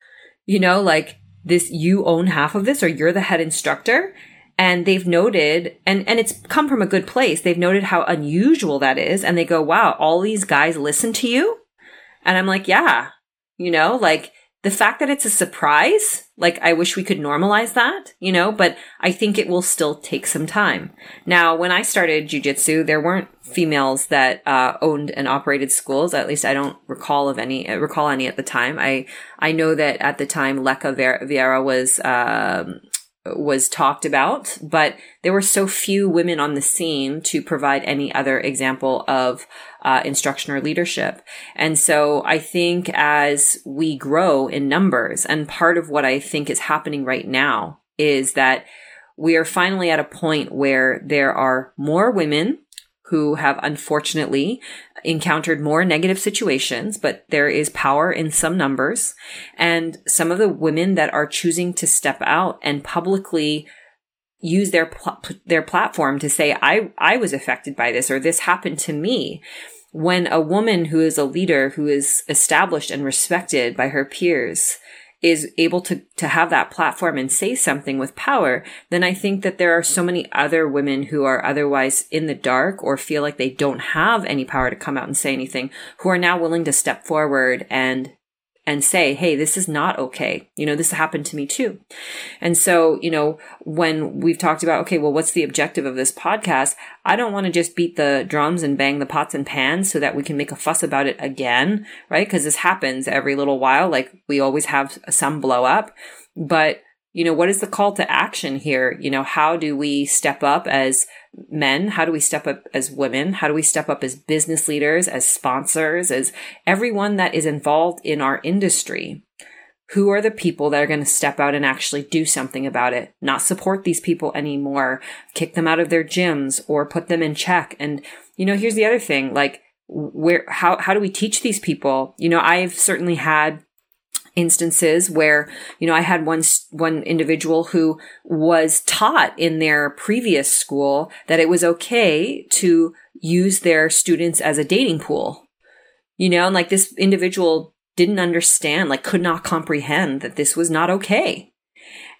You know, like this, you own half of this or you're the head instructor. And they've noted, and, and it's come from a good place. They've noted how unusual that is. And they go, wow, all these guys listen to you. And I'm like, yeah, you know, like the fact that it's a surprise, like I wish we could normalize that, you know, but I think it will still take some time. Now, when I started jujitsu, there weren't females that uh, owned and operated schools. At least I don't recall of any, recall any at the time. I, I know that at the time Leka Vieira was, um, was talked about, but there were so few women on the scene to provide any other example of uh, instruction or leadership. And so I think as we grow in numbers, and part of what I think is happening right now is that we are finally at a point where there are more women who have unfortunately encountered more negative situations, but there is power in some numbers. And some of the women that are choosing to step out and publicly use their pl- their platform to say I I was affected by this or this happened to me when a woman who is a leader who is established and respected by her peers is able to, to have that platform and say something with power, then I think that there are so many other women who are otherwise in the dark or feel like they don't have any power to come out and say anything who are now willing to step forward and and say, Hey, this is not okay. You know, this happened to me too. And so, you know, when we've talked about, okay, well, what's the objective of this podcast? I don't want to just beat the drums and bang the pots and pans so that we can make a fuss about it again, right? Cause this happens every little while. Like we always have some blow up, but you know, what is the call to action here? You know, how do we step up as men? How do we step up as women? How do we step up as business leaders, as sponsors, as everyone that is involved in our industry? Who are the people that are going to step out and actually do something about it? Not support these people anymore, kick them out of their gyms or put them in check. And, you know, here's the other thing, like, where, how, how do we teach these people? You know, I've certainly had instances where you know I had one one individual who was taught in their previous school that it was okay to use their students as a dating pool you know and like this individual didn't understand like could not comprehend that this was not okay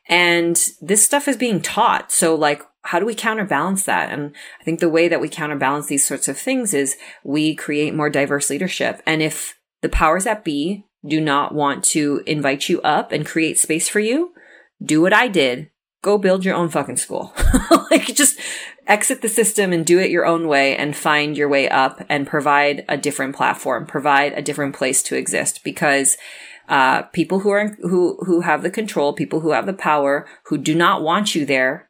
and this stuff is being taught so like how do we counterbalance that? And I think the way that we counterbalance these sorts of things is we create more diverse leadership. And if the powers that be do not want to invite you up and create space for you, do what I did. Go build your own fucking school. like just exit the system and do it your own way and find your way up and provide a different platform, provide a different place to exist because uh, people who are who who have the control, people who have the power, who do not want you there,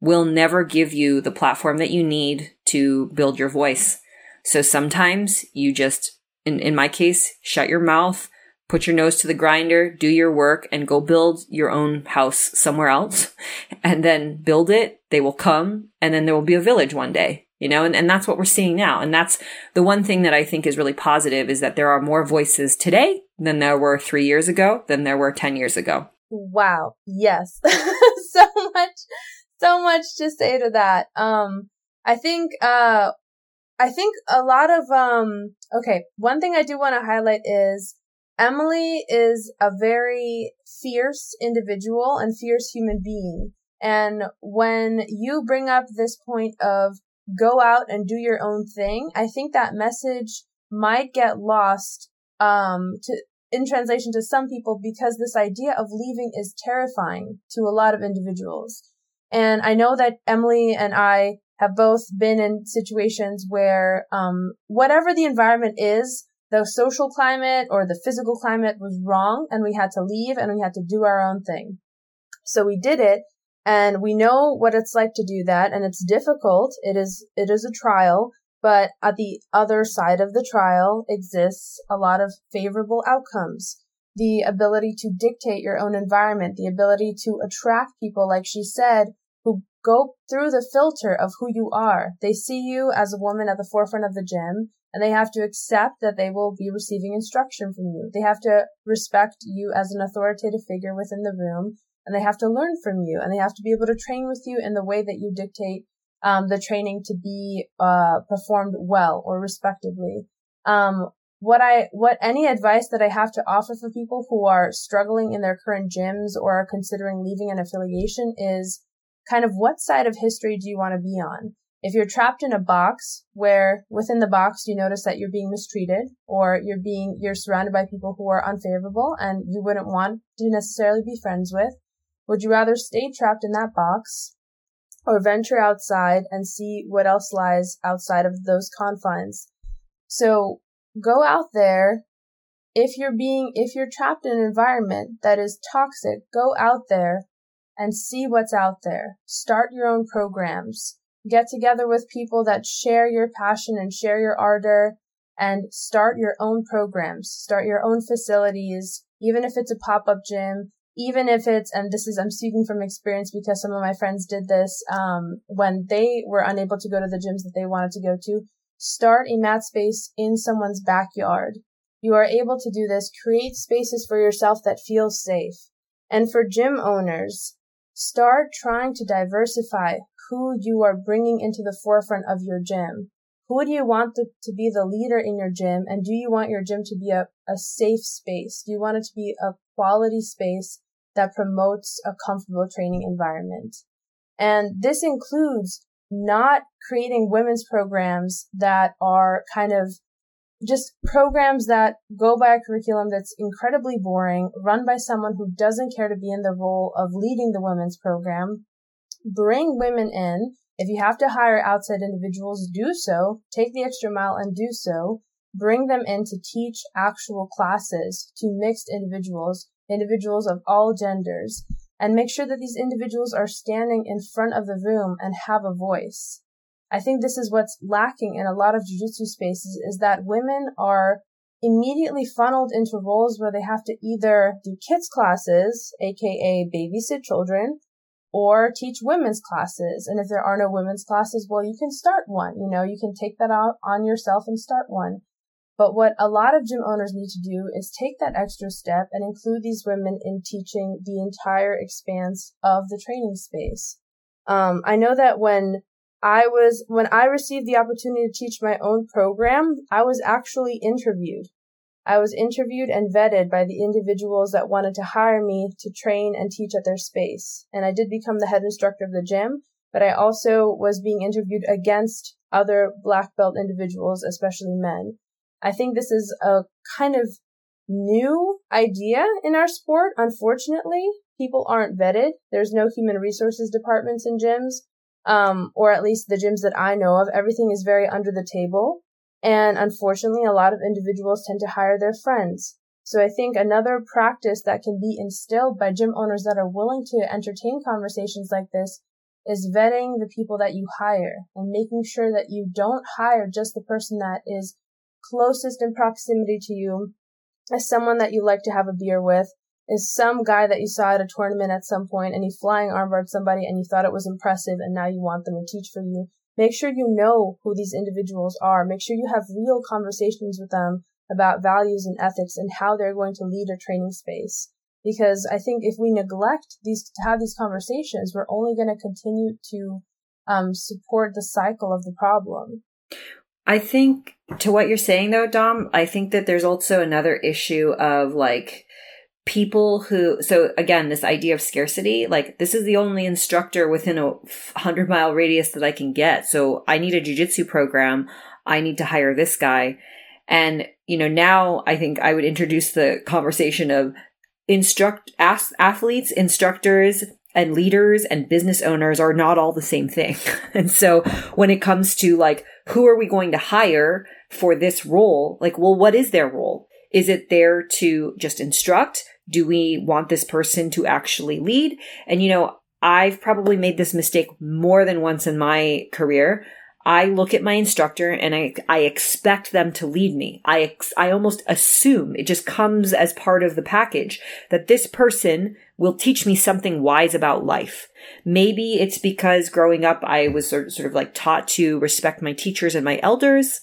will never give you the platform that you need to build your voice. So sometimes you just in, in my case, shut your mouth, put your nose to the grinder, do your work, and go build your own house somewhere else. And then build it. They will come, and then there will be a village one day. You know, and, and that's what we're seeing now. And that's the one thing that I think is really positive is that there are more voices today than there were three years ago, than there were 10 years ago. Wow. Yes. so much, so much to say to that. Um, I think, uh, I think a lot of, um, okay, one thing I do want to highlight is Emily is a very fierce individual and fierce human being. And when you bring up this point of go out and do your own thing, I think that message might get lost, um, to, in translation to some people because this idea of leaving is terrifying to a lot of individuals. And I know that Emily and I have both been in situations where, um, whatever the environment is, the social climate or the physical climate was wrong and we had to leave and we had to do our own thing. So we did it and we know what it's like to do that and it's difficult. It is, it is a trial, but at the other side of the trial exists a lot of favorable outcomes. The ability to dictate your own environment, the ability to attract people, like she said, who go through the filter of who you are. They see you as a woman at the forefront of the gym and they have to accept that they will be receiving instruction from you. They have to respect you as an authoritative figure within the room and they have to learn from you and they have to be able to train with you in the way that you dictate um, the training to be uh, performed well or respectively. Um, what I, what any advice that I have to offer for people who are struggling in their current gyms or are considering leaving an affiliation is kind of what side of history do you want to be on? If you're trapped in a box where within the box you notice that you're being mistreated or you're being, you're surrounded by people who are unfavorable and you wouldn't want to necessarily be friends with, would you rather stay trapped in that box or venture outside and see what else lies outside of those confines? So go out there. If you're being, if you're trapped in an environment that is toxic, go out there and see what's out there. Start your own programs. Get together with people that share your passion and share your ardor and start your own programs. Start your own facilities, even if it's a pop-up gym, even if it's, and this is, I'm speaking from experience because some of my friends did this, um, when they were unable to go to the gyms that they wanted to go to, start a mat space in someone's backyard. You are able to do this, create spaces for yourself that feel safe. And for gym owners, start trying to diversify who you are bringing into the forefront of your gym. Who do you want to, to be the leader in your gym? And do you want your gym to be a, a safe space? Do you want it to be a quality space that promotes a comfortable training environment. And this includes not creating women's programs that are kind of just programs that go by a curriculum that's incredibly boring, run by someone who doesn't care to be in the role of leading the women's program. Bring women in. If you have to hire outside individuals, do so. Take the extra mile and do so. Bring them in to teach actual classes to mixed individuals individuals of all genders, and make sure that these individuals are standing in front of the room and have a voice. I think this is what's lacking in a lot of jujitsu spaces is that women are immediately funneled into roles where they have to either do kids classes, aka babysit children, or teach women's classes. And if there are no women's classes, well, you can start one. You know, you can take that out on yourself and start one. But what a lot of gym owners need to do is take that extra step and include these women in teaching the entire expanse of the training space. Um, I know that when I was, when I received the opportunity to teach my own program, I was actually interviewed. I was interviewed and vetted by the individuals that wanted to hire me to train and teach at their space. And I did become the head instructor of the gym, but I also was being interviewed against other black belt individuals, especially men. I think this is a kind of new idea in our sport. Unfortunately, people aren't vetted. There's no human resources departments in gyms, um, or at least the gyms that I know of. Everything is very under the table. And unfortunately, a lot of individuals tend to hire their friends. So I think another practice that can be instilled by gym owners that are willing to entertain conversations like this is vetting the people that you hire and making sure that you don't hire just the person that is closest in proximity to you as someone that you like to have a beer with is some guy that you saw at a tournament at some point and he flying armbarred somebody and you thought it was impressive and now you want them to teach for you. Make sure you know who these individuals are. Make sure you have real conversations with them about values and ethics and how they're going to lead a training space. Because I think if we neglect these to have these conversations, we're only going to continue to um, support the cycle of the problem. I think to what you're saying though, Dom, I think that there's also another issue of like people who, so again, this idea of scarcity, like this is the only instructor within a hundred mile radius that I can get. So I need a jujitsu program. I need to hire this guy. And, you know, now I think I would introduce the conversation of instruct athletes, instructors, and leaders and business owners are not all the same thing. and so when it comes to like, who are we going to hire for this role? Like, well, what is their role? Is it there to just instruct? Do we want this person to actually lead? And you know, I've probably made this mistake more than once in my career. I look at my instructor and I, I expect them to lead me. I, ex, I almost assume it just comes as part of the package that this person will teach me something wise about life. Maybe it's because growing up, I was sort of, sort of like taught to respect my teachers and my elders,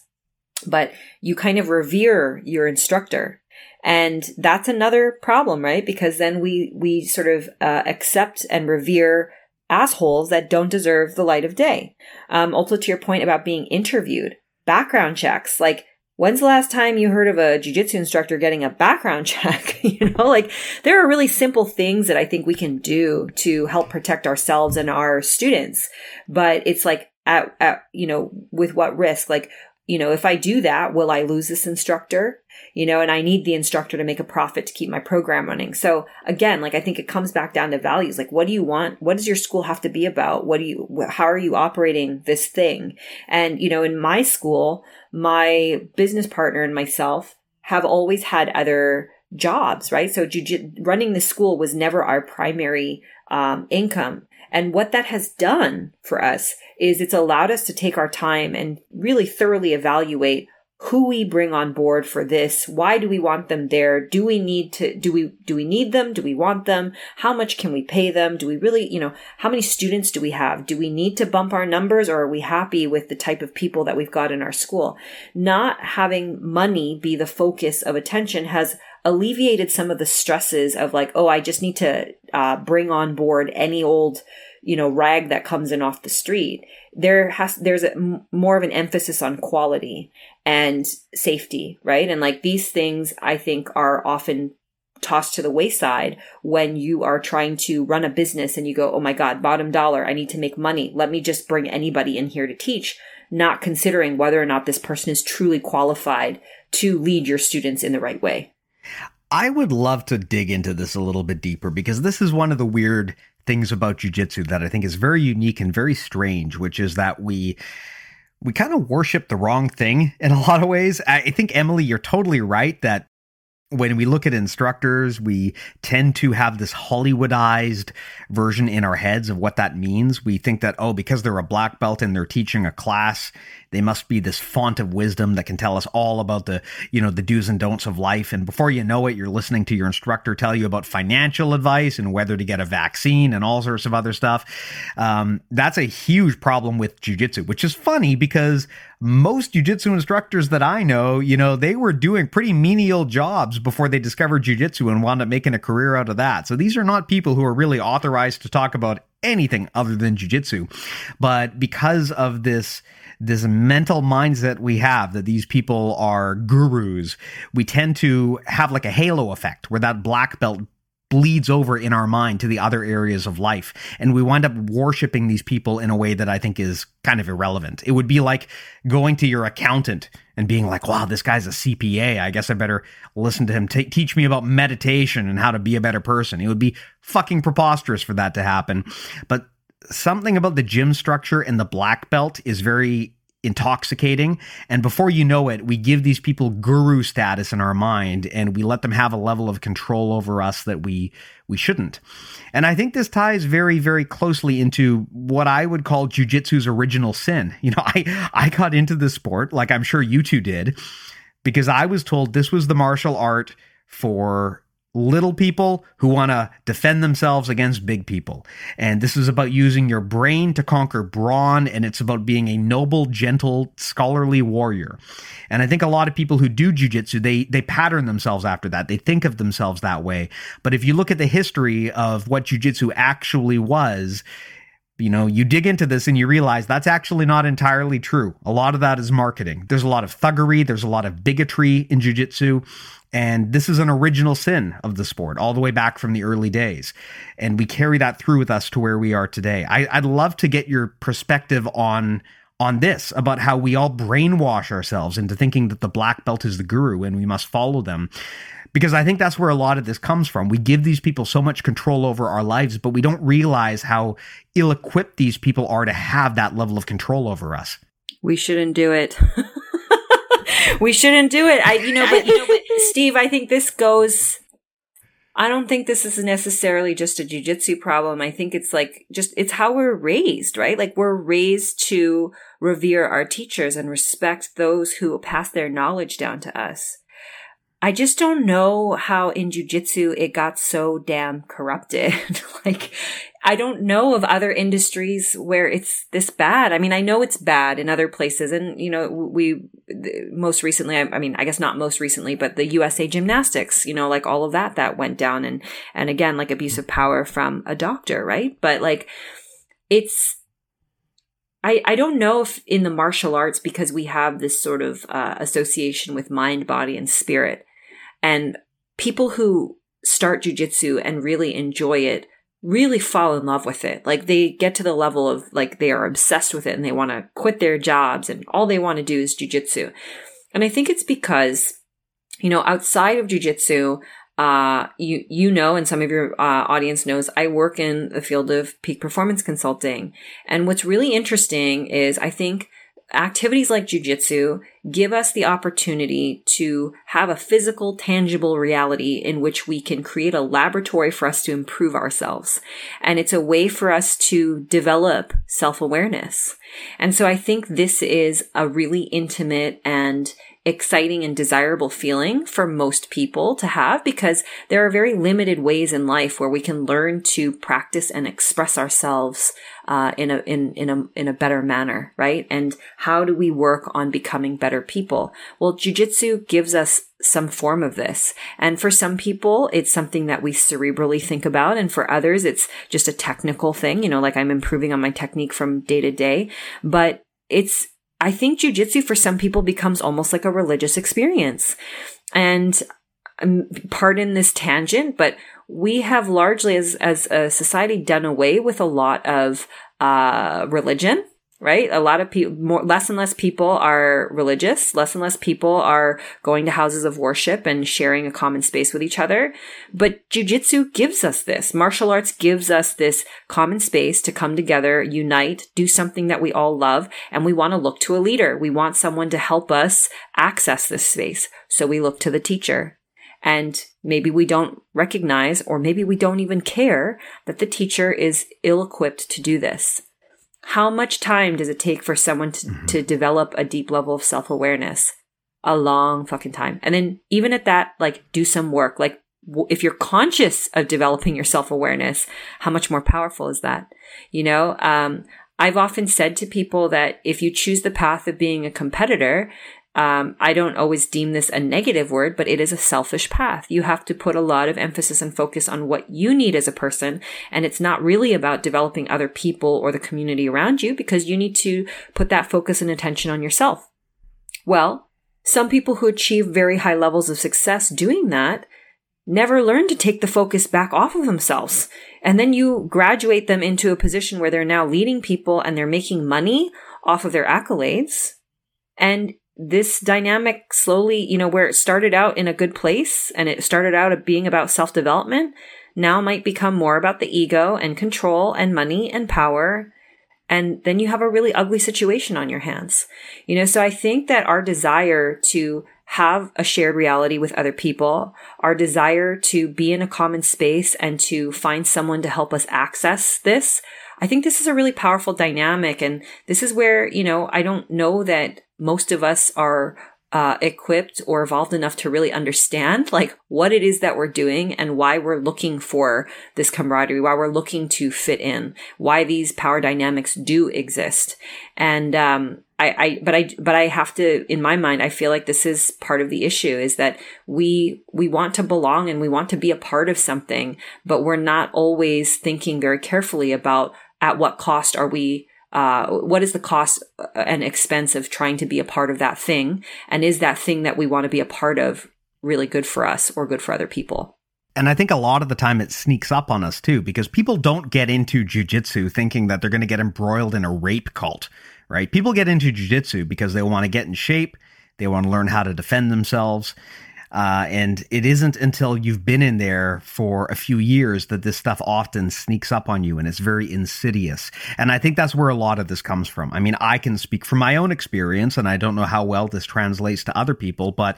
but you kind of revere your instructor. And that's another problem, right? Because then we, we sort of uh, accept and revere assholes that don't deserve the light of day. Um, also to your point about being interviewed, background checks, like When's the last time you heard of a jujitsu instructor getting a background check? you know, like there are really simple things that I think we can do to help protect ourselves and our students. But it's like at, at you know with what risk like you know if i do that will i lose this instructor you know and i need the instructor to make a profit to keep my program running. So again like i think it comes back down to values. Like what do you want? What does your school have to be about? What do you how are you operating this thing? And you know in my school my business partner and myself have always had other jobs right? So running the school was never our primary um, income. And what that has done for us is it's allowed us to take our time and really thoroughly evaluate who we bring on board for this why do we want them there? Do we need to do we do we need them? Do we want them? How much can we pay them? Do we really you know how many students do we have? Do we need to bump our numbers or are we happy with the type of people that we've got in our school? Not having money be the focus of attention has alleviated some of the stresses of like oh i just need to uh, bring on board any old you know rag that comes in off the street. There has there's a, more of an emphasis on quality and safety right? And like these things i think are often tossed to the wayside when you are trying to run a business and you go oh my god bottom dollar i need to make money. Let me just bring anybody in here to teach not considering whether or not this person is truly qualified to lead your students in the right way. I would love to dig into this a little bit deeper because this is one of the weird things about jujitsu that I think is very unique and very strange, which is that we we kind of worship the wrong thing in a lot of ways. I think Emily, you're totally right that when we look at instructors, we tend to have this Hollywoodized version in our heads of what that means. We think that, oh, because they're a black belt and they're teaching a class, they must be this font of wisdom that can tell us all about the, you know, the do's and don'ts of life. And before you know it, you're listening to your instructor tell you about financial advice and whether to get a vaccine and all sorts of other stuff. Um, that's a huge problem with jujitsu, which is funny because most jujitsu instructors that I know, you know, they were doing pretty menial jobs before they discovered jujitsu and wound up making a career out of that. So these are not people who are really authorized to talk about anything other than jujitsu. But because of this, this mental mindset we have that these people are gurus, we tend to have like a halo effect where that black belt bleeds over in our mind to the other areas of life. And we wind up worshiping these people in a way that I think is kind of irrelevant. It would be like going to your accountant and being like, wow, this guy's a CPA. I guess I better listen to him t- teach me about meditation and how to be a better person. It would be fucking preposterous for that to happen. But something about the gym structure and the black belt is very intoxicating. And before you know it, we give these people guru status in our mind and we let them have a level of control over us that we we shouldn't. And I think this ties very, very closely into what I would call jujitsu's original sin. You know, I, I got into the sport, like I'm sure you two did, because I was told this was the martial art for little people who want to defend themselves against big people. And this is about using your brain to conquer brawn, and it's about being a noble, gentle, scholarly warrior. And I think a lot of people who do jujitsu, they they pattern themselves after that. They think of themselves that way. But if you look at the history of what jujitsu actually was, you know, you dig into this and you realize that's actually not entirely true. A lot of that is marketing. There's a lot of thuggery, there's a lot of bigotry in jujitsu. And this is an original sin of the sport, all the way back from the early days. And we carry that through with us to where we are today. I, would love to get your perspective on on this about how we all brainwash ourselves into thinking that the black belt is the guru and we must follow them. Because I think that's where a lot of this comes from. We give these people so much control over our lives, but we don't realize how ill equipped these people are to have that level of control over us. We shouldn't do it. we shouldn't do it. I, you know, but you know, but Steve, I think this goes. I don't think this is necessarily just a jujitsu problem. I think it's like just it's how we're raised, right? Like we're raised to revere our teachers and respect those who pass their knowledge down to us. I just don't know how in jujitsu it got so damn corrupted. like, I don't know of other industries where it's this bad. I mean, I know it's bad in other places. And, you know, we most recently, I, mean, I guess not most recently, but the USA gymnastics, you know, like all of that, that went down. And, and again, like abuse of power from a doctor, right? But like, it's, I, I don't know if in the martial arts, because we have this sort of uh, association with mind, body, and spirit, and people who start jujitsu and really enjoy it really fall in love with it. Like they get to the level of like they are obsessed with it and they want to quit their jobs and all they want to do is jujitsu. And I think it's because, you know, outside of jujitsu, uh, you you know, and some of your uh, audience knows, I work in the field of peak performance consulting. And what's really interesting is I think activities like jujitsu give us the opportunity to have a physical, tangible reality in which we can create a laboratory for us to improve ourselves. And it's a way for us to develop self-awareness. And so I think this is a really intimate and exciting and desirable feeling for most people to have because there are very limited ways in life where we can learn to practice and express ourselves uh, in a in in a in a better manner, right? And how do we work on becoming better people? Well, jujitsu gives us some form of this. And for some people, it's something that we cerebrally think about. And for others, it's just a technical thing, you know, like I'm improving on my technique from day to day. But it's I think jujitsu for some people becomes almost like a religious experience. And um, pardon this tangent, but we have largely as, as a society done away with a lot of, uh, religion right? A lot of people, more, less and less people are religious. Less and less people are going to houses of worship and sharing a common space with each other. But jujitsu gives us this. Martial arts gives us this common space to come together, unite, do something that we all love. And we want to look to a leader. We want someone to help us access this space. So we look to the teacher. And maybe we don't recognize, or maybe we don't even care that the teacher is ill equipped to do this how much time does it take for someone to, mm-hmm. to develop a deep level of self awareness? A long fucking time. And then even at that, like do some work. Like if you're conscious of developing your self awareness, how much more powerful is that? You know, um, I've often said to people that if you choose the path of being a competitor, um, I don't always deem this a negative word, but it is a selfish path. You have to put a lot of emphasis and focus on what you need as a person. And it's not really about developing other people or the community around you because you need to put that focus and attention on yourself. Well, some people who achieve very high levels of success doing that never learn to take the focus back off of themselves. And then you graduate them into a position where they're now leading people and they're making money off of their accolades. And this dynamic slowly, you know, where it started out in a good place and it started out being about self development, now might become more about the ego and control and money and power. And then you have a really ugly situation on your hands. You know, so I think that our desire to have a shared reality with other people, our desire to be in a common space and to find someone to help us access this. I think this is a really powerful dynamic. And this is where, you know, I don't know that most of us are uh, equipped or evolved enough to really understand like what it is that we're doing and why we're looking for this camaraderie, why we're looking to fit in, why these power dynamics do exist. And, um, I, I, but I, but I have to, in my mind, I feel like this is part of the issue is that we, we want to belong and we want to be a part of something, but we're not always thinking very carefully about at what cost are we uh, what is the cost and expense of trying to be a part of that thing? And is that thing that we want to be a part of really good for us or good for other people? And I think a lot of the time it sneaks up on us too, because people don't get into jujitsu thinking that they're going to get embroiled in a rape cult, right? People get into jujitsu because they want to get in shape, they want to learn how to defend themselves. Uh, and it isn't until you've been in there for a few years that this stuff often sneaks up on you and it's very insidious. And I think that's where a lot of this comes from. I mean, I can speak from my own experience, and I don't know how well this translates to other people, but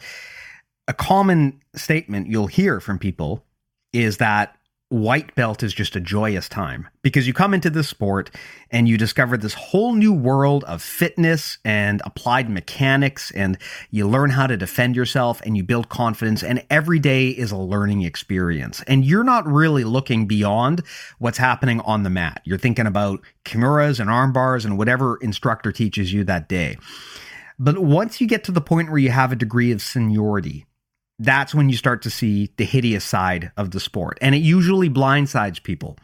a common statement you'll hear from people is that white belt is just a joyous time because you come into this sport and you discover this whole new world of fitness and applied mechanics and you learn how to defend yourself and you build confidence and every day is a learning experience. And you're not really looking beyond what's happening on the mat. You're thinking about kimuras and arm bars and whatever instructor teaches you that day. But once you get to the point where you have a degree of seniority that's when you start to see the hideous side of the sport. And it usually blindsides people.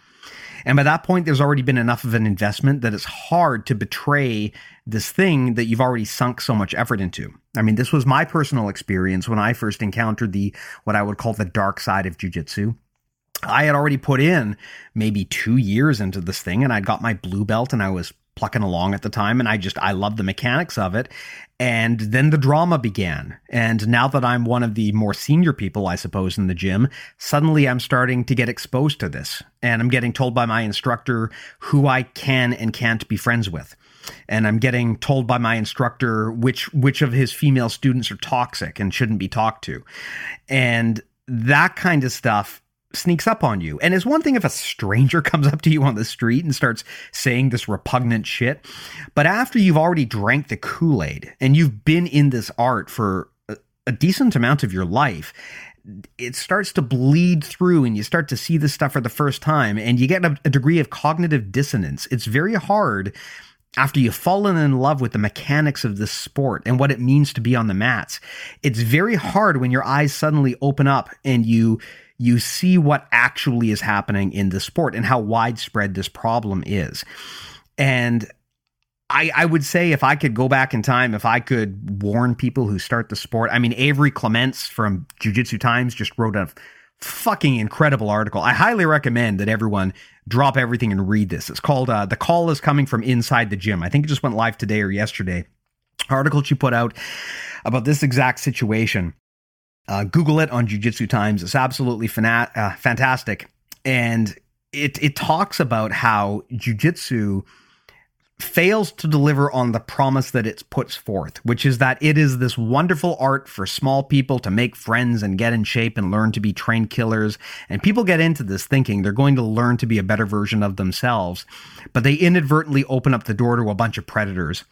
And by that point, there's already been enough of an investment that it's hard to betray this thing that you've already sunk so much effort into. I mean, this was my personal experience when I first encountered the what I would call the dark side of jujitsu. I had already put in maybe two years into this thing and I'd got my blue belt and I was plucking along at the time and I just I love the mechanics of it. And then the drama began. And now that I'm one of the more senior people I suppose in the gym suddenly I'm starting to get exposed to this. And I'm getting told by my instructor who I can and can't be friends with. And I'm getting told by my instructor which which of his female students are toxic and shouldn't be talked to. And that kind of stuff sneaks up on you. And it's one thing if a stranger comes up to you on the street and starts saying this repugnant shit, but after you've already drank the Kool Aid and you've been in this art for a, a, decent amount of your life, it starts to bleed through and you start to see this stuff for the first time and you get a, a degree of cognitive dissonance. It's very hard after you've fallen in love with the mechanics of this sport and what it means to be on the mats. It's very hard when your eyes suddenly open up and you you see what actually is happening in the sport and how widespread this problem is. And I, I would say if I could go back in time, if I could warn people who start the sport, I mean, Averi Clements from Jiu Jitsu Times just wrote a fucking incredible article. I highly recommend that everyone drop everything and read this. It's called uh, The Call is Coming from Inside the Gym. I think it just went live today or yesterday. Article she put out about this exact situation. Uh, Google it on Jiu Jitsu Times. It's absolutely fana- uh, fantastic. And it, it talks about how Jiu Jitsu fails to deliver on the promise that it puts forth, which is that it is this wonderful art for small people to make friends and get in shape and learn to be trained killers. And people get into this thinking they're going to learn to be a better version of themselves, but they inadvertently open up the door to a bunch of predators.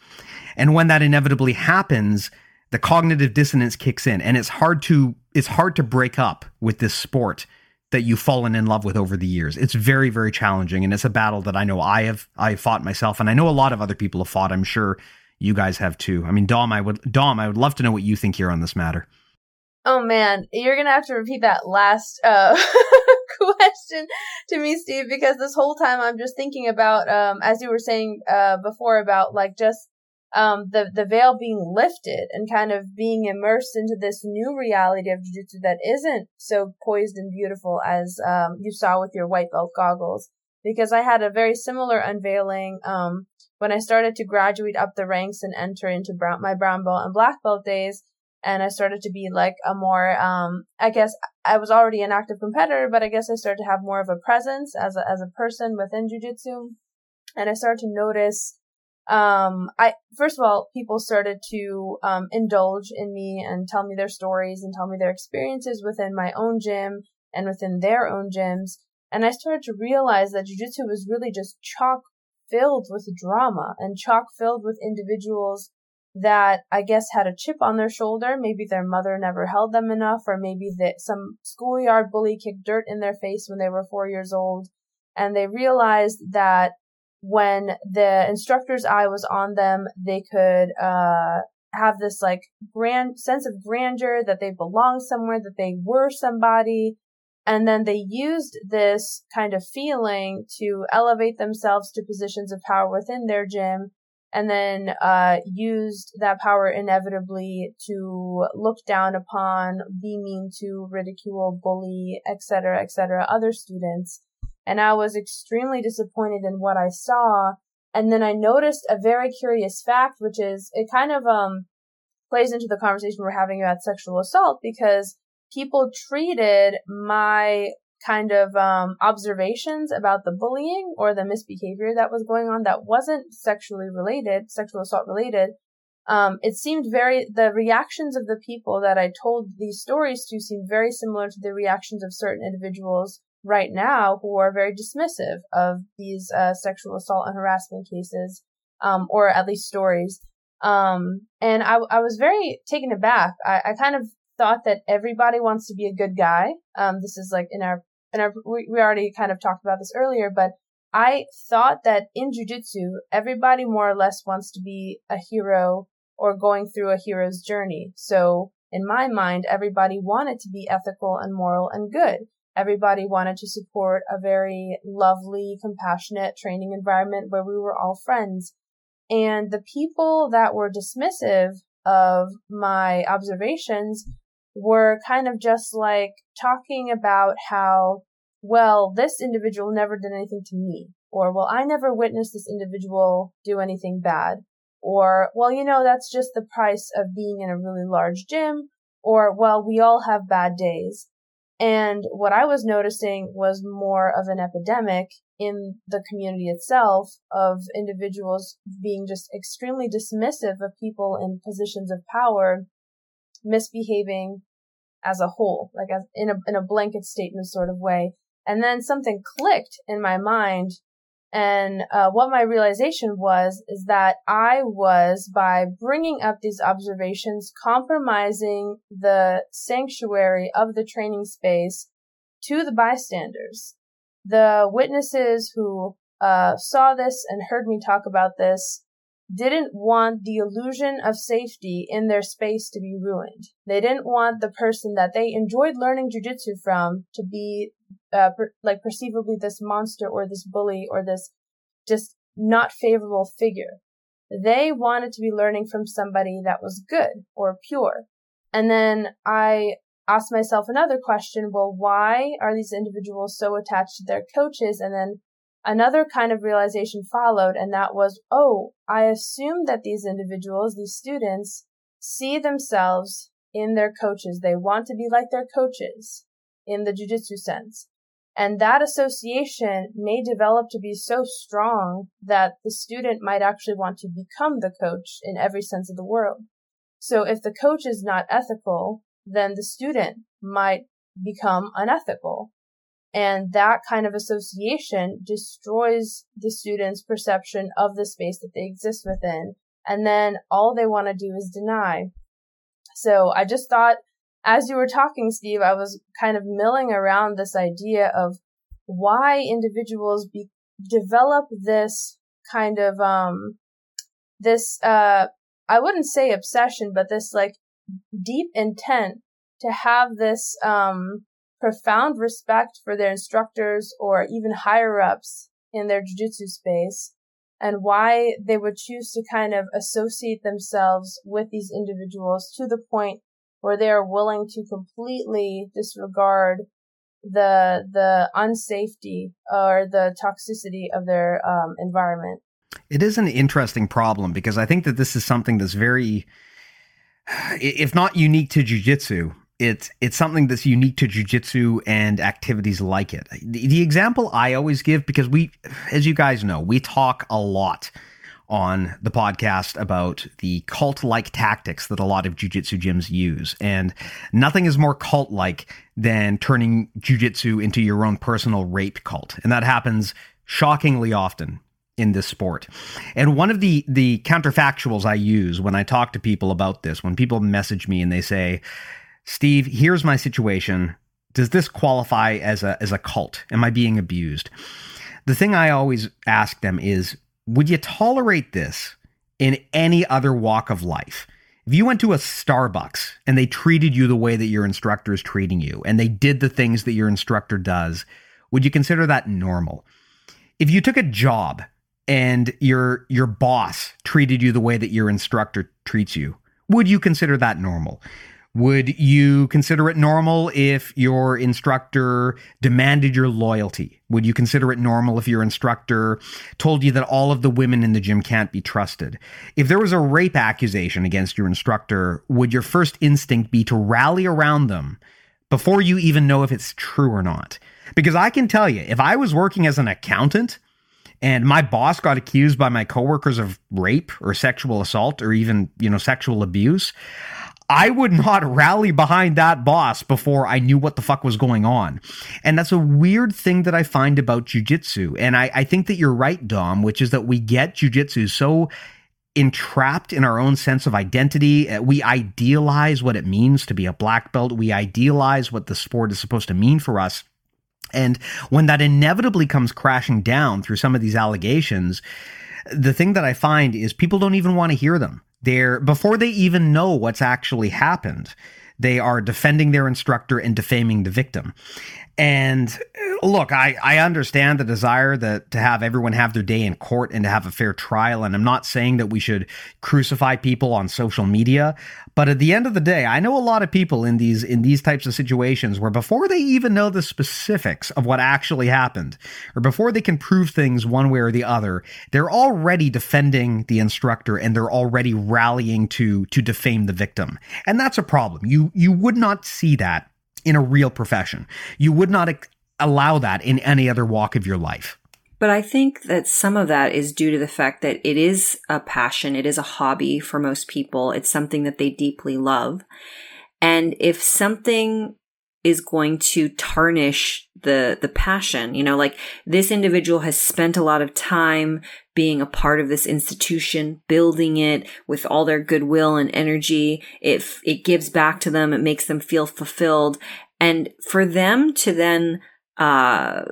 And when that inevitably happens, the cognitive dissonance kicks in and it's hard to it's hard to break up with this sport that you've fallen in love with over the years. It's very very challenging and it's a battle that I know I have I fought myself and I know a lot of other people have fought. I'm sure you guys have too. I mean, Dom, I would Dom, I would love to know what you think here on this matter. Oh man, you're gonna have to repeat that last uh, question to me, Steve, because this whole time I'm just thinking about, um, as you were saying uh, before, about like just um, the, the veil being lifted and kind of being immersed into this new reality of jujitsu that isn't so poised and beautiful as, um, you saw with your white belt goggles. Because I had a very similar unveiling, um, when I started to graduate up the ranks and enter into brown, my brown belt and black belt days. And I started to be like a more, um, I guess I was already an active competitor, but I guess I started to have more of a presence as a, as a person within jujitsu. And I started to notice um, I first of all, people started to um, indulge in me and tell me their stories and tell me their experiences within my own gym and within their own gyms. And I started to realize that jujitsu was really just chock filled with drama and chock filled with individuals that I guess had a chip on their shoulder. Maybe their mother never held them enough, or maybe that some schoolyard bully kicked dirt in their face when they were four years old. And they realized that when the instructor's eye was on them, they could uh, have this like grand sense of grandeur that they belong somewhere, that they were somebody. And then they used this kind of feeling to elevate themselves to positions of power within their gym and then uh, used that power inevitably to look down upon, be mean to, ridicule, bully, etc., etc., other students and I was extremely disappointed in what I saw. And then I noticed a very curious fact, which is it kind of um plays into the conversation we're having about sexual assault because people treated my kind of um, observations about the bullying or the misbehavior that was going on that wasn't sexually related, sexual assault related. Um, it seemed very, the reactions of the people that I told these stories to seemed very similar to the reactions of certain individuals right now who are very dismissive of these uh, sexual assault and harassment cases, um, or at least stories. Um, and I, I was very taken aback. I, I kind of thought that everybody wants to be a good guy. Um, this is like in our, in our, we, we already kind of talked about this earlier, but I thought that in jujitsu, everybody more or less wants to be a hero or going through a hero's journey. So in my mind, everybody wanted to be ethical and moral and good everybody wanted to support a very lovely, compassionate training environment where we were all friends. And the people that were dismissive of my observations were kind of just like talking about how well, this individual never did anything to me. Or, well, I never witnessed this individual do anything bad. Or, well, you know, that's just the price of being in a really large gym. Or, well, we all have bad days. And what I was noticing was more of an epidemic in the community itself of individuals being just extremely dismissive of people in positions of power, misbehaving as a whole, like as in a, in a blanket statement sort of way. And then something clicked in my mind and uh, what my realization was is that I was, by bringing up these observations, compromising the sanctuary of the training space to the bystanders. The witnesses who uh, saw this and heard me talk about this didn't want the illusion of safety in their space to be ruined. They didn't want the person that they enjoyed learning jujitsu from to be uh, per- like perceivably this monster or this bully or this just not favorable figure. They wanted to be learning from somebody that was good or pure. And then I asked myself another question. Well, why are these individuals so attached to their coaches? And then another kind of realization followed. And that was, oh, I assume that these individuals, these students see themselves in their coaches. They want to be like their coaches in the jujitsu sense. And that association may develop to be so strong that the student might actually want to become the coach in every sense of the word. So if the coach is not ethical, then the student might become unethical. And that kind of association destroys the student's perception of the space that they exist within. And then all they want to do is deny. So I just thought as you were talking, Steve, I was kind of milling around this idea of why individuals be, develop this kind of, um, this, uh, I wouldn't say obsession, but this like deep intent to have this, um, profound respect for their instructors or even higher ups in their jujitsu space and why they would choose to kind of associate themselves with these individuals to the point where they are willing to completely disregard the the unsafety or the toxicity of their um, environment. It is an interesting problem because I think that this is something that's very, if not unique to jujitsu, it's it's something that's unique to jujitsu and activities like it. The, the example I always give because we, as you guys know, we talk a lot on the podcast about the cult like tactics that a lot of jujitsu gyms use. And nothing is more cult like than turning jujitsu into your own personal rape cult. And that happens shockingly often in this sport. And one of the the counterfactuals I use when I talk to people about this, when people message me and they say, "Steve, here's my situation. Does this qualify as a as a cult? Am I being abused?" The thing I always ask them is, would you tolerate this in any other walk of life? If you went to a Starbucks and they treated you the way that your instructor is treating you and they did the things that your instructor does, would you consider that normal? If you took a job and your your boss treated you the way that your instructor treats you, would you consider that normal? Would you consider it normal if your instructor demanded your loyalty? Would you consider it normal if your instructor told you that all of the women in the gym can't be trusted? If there was a rape accusation against your instructor, would your first instinct be to rally around them before you even know if it's true or not? Because I can tell you, if I was working as an accountant, and my boss got accused by my coworkers of rape or sexual assault or even, you know, sexual abuse, I would not rally behind that boss before I knew what the fuck was going on. And that's a weird thing that I find about jujitsu. And I, I think that you're right, Dom, which is that we get jujitsu so entrapped in our own sense of identity. Uh, we idealize what it means to be a black belt. We idealize what the sport is supposed to mean for us. And when that inevitably comes crashing down through some of these allegations, the thing that I find is people don't even want to hear them. They're before they even know what's actually happened. they are defending their instructor and defaming the victim. And uh, look, I, I understand the desire that to have everyone have their day in court and to have a fair trial. And I'm not saying that we should crucify people on social media. But at the end of the day, I know a lot of people in these in these types of situations where before they even know the specifics of what actually happened, or before they can prove things one way or the other, they're already defending the instructor and they're already rallying to to defame the victim. And that's a problem. You you would not see that in a real profession. You would not allow that in any other walk of your life. But I think that some of that is due to the fact that it is a passion, it is a hobby for most people. It's something that they deeply love. And if something is going to tarnish the the passion, you know, like this individual has spent a lot of time being a part of this institution, building it with all their goodwill and energy. It it gives back to them, it makes them feel fulfilled. And for them to then uh,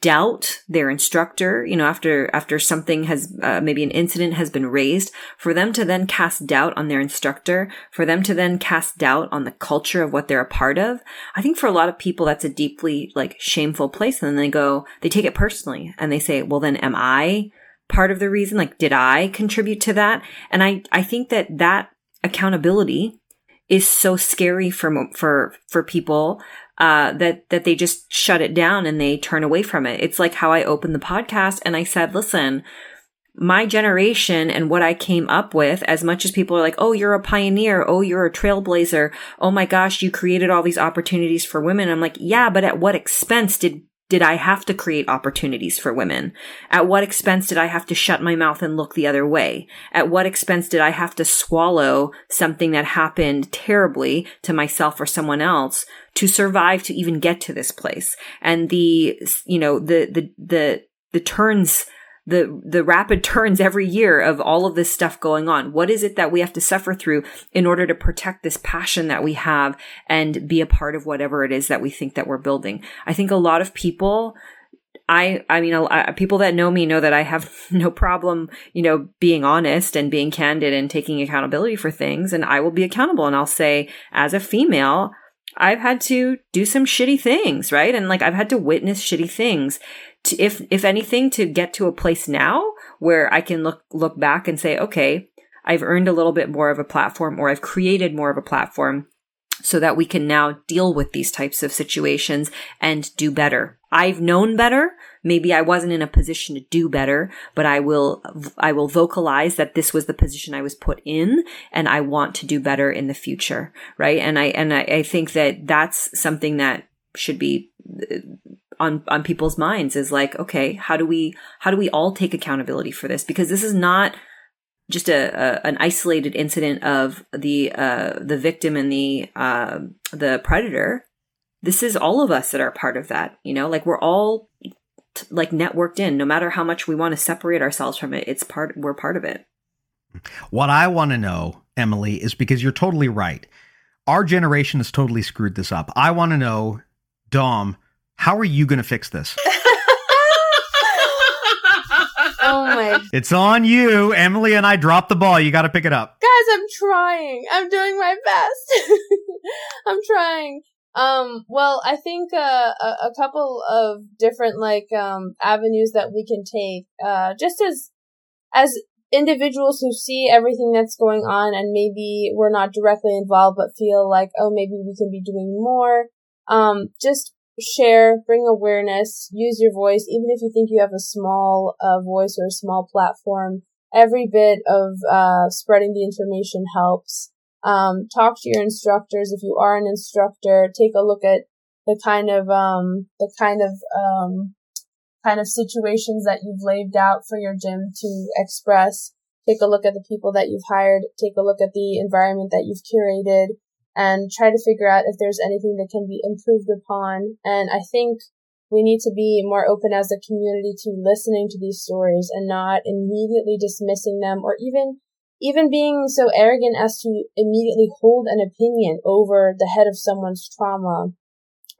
doubt their instructor, you know, after, after something has, uh, maybe an incident has been raised, for them to then cast doubt on their instructor, for them to then cast doubt on the culture of what they're a part of. I think for a lot of people, that's a deeply like shameful place. And then they go, they take it personally and they say, well, then am I part of the reason? Like, did I contribute to that? And I, I think that that accountability is so scary for, for, for people uh, that that they just shut it down and they turn away from it. It's like how I opened the podcast and I said, "Listen, my generation and what I came up with, as much as people are like, oh, you're a pioneer. Oh, you're a trailblazer. Oh my gosh, you created all these opportunities for women. I'm like, yeah, but at what expense did did I have to create opportunities for women? At what expense did I have to shut my mouth and look the other way? At what expense did I have to swallow something that happened terribly to myself or someone else to survive to even get to this place? And the, you know, the, the, the, the turns the the rapid turns every year of all of this stuff going on what is it that we have to suffer through in order to protect this passion that we have and be a part of whatever it is that we think that we're building i think a lot of people I, I mean, I, people that know me know that I have no problem, you know, being honest and being candid and taking accountability for things. And I will be accountable. And I'll say, as a female, I've had to do some shitty things, right? And like I've had to witness shitty things to, if if anything to get to a place now where I can look look back and say, okay, I've earned a little bit more of a platform or I've created more of a platform so that we can now deal with these types of situations and do better. I've known better. Maybe I wasn't in a position to do better, but I will, I will vocalize that this was the position I was put in and I want to do better in the future. Right. And I, and I, I think that that's something that should be uh, on on people's minds is like okay how do we how do we all take accountability for this because this is not just a, a an isolated incident of the uh the victim and the uh the predator. This is all of us that are part of that you know? Like we're all t- like networked in. No matter how much we want to separate ourselves from it it's part we're part of it. What i want to know emily is because you're totally right. Our generation has totally screwed this up. I want to know dom how are you going to fix this? oh my. It's on you. Emily and I dropped the ball. You got to pick it up. Guys, I'm trying. I'm doing my best. I'm trying. Um, well, I think, uh, a, a, couple of different, like, um, avenues that we can take, uh, just as, as individuals who see everything that's going on and maybe we're not directly involved, but feel like, oh, maybe we can be doing more. Um, just share, bring awareness, use your voice, even if you think you have a small uh, voice or a small platform. Every bit of uh, spreading the information helps. Um, talk to your instructors if you are an instructor. Take a look at the kind of um, the kind of um, kind of situations that you've laid out for your gym to express. Take a look at the people that you've hired. Take a look at the environment that you've curated and try to figure out if there's anything that can be improved upon. And I think we need to be more open as a community to listening to these stories and not immediately dismissing them or even even being so arrogant as to immediately hold an opinion over the head of someone's trauma.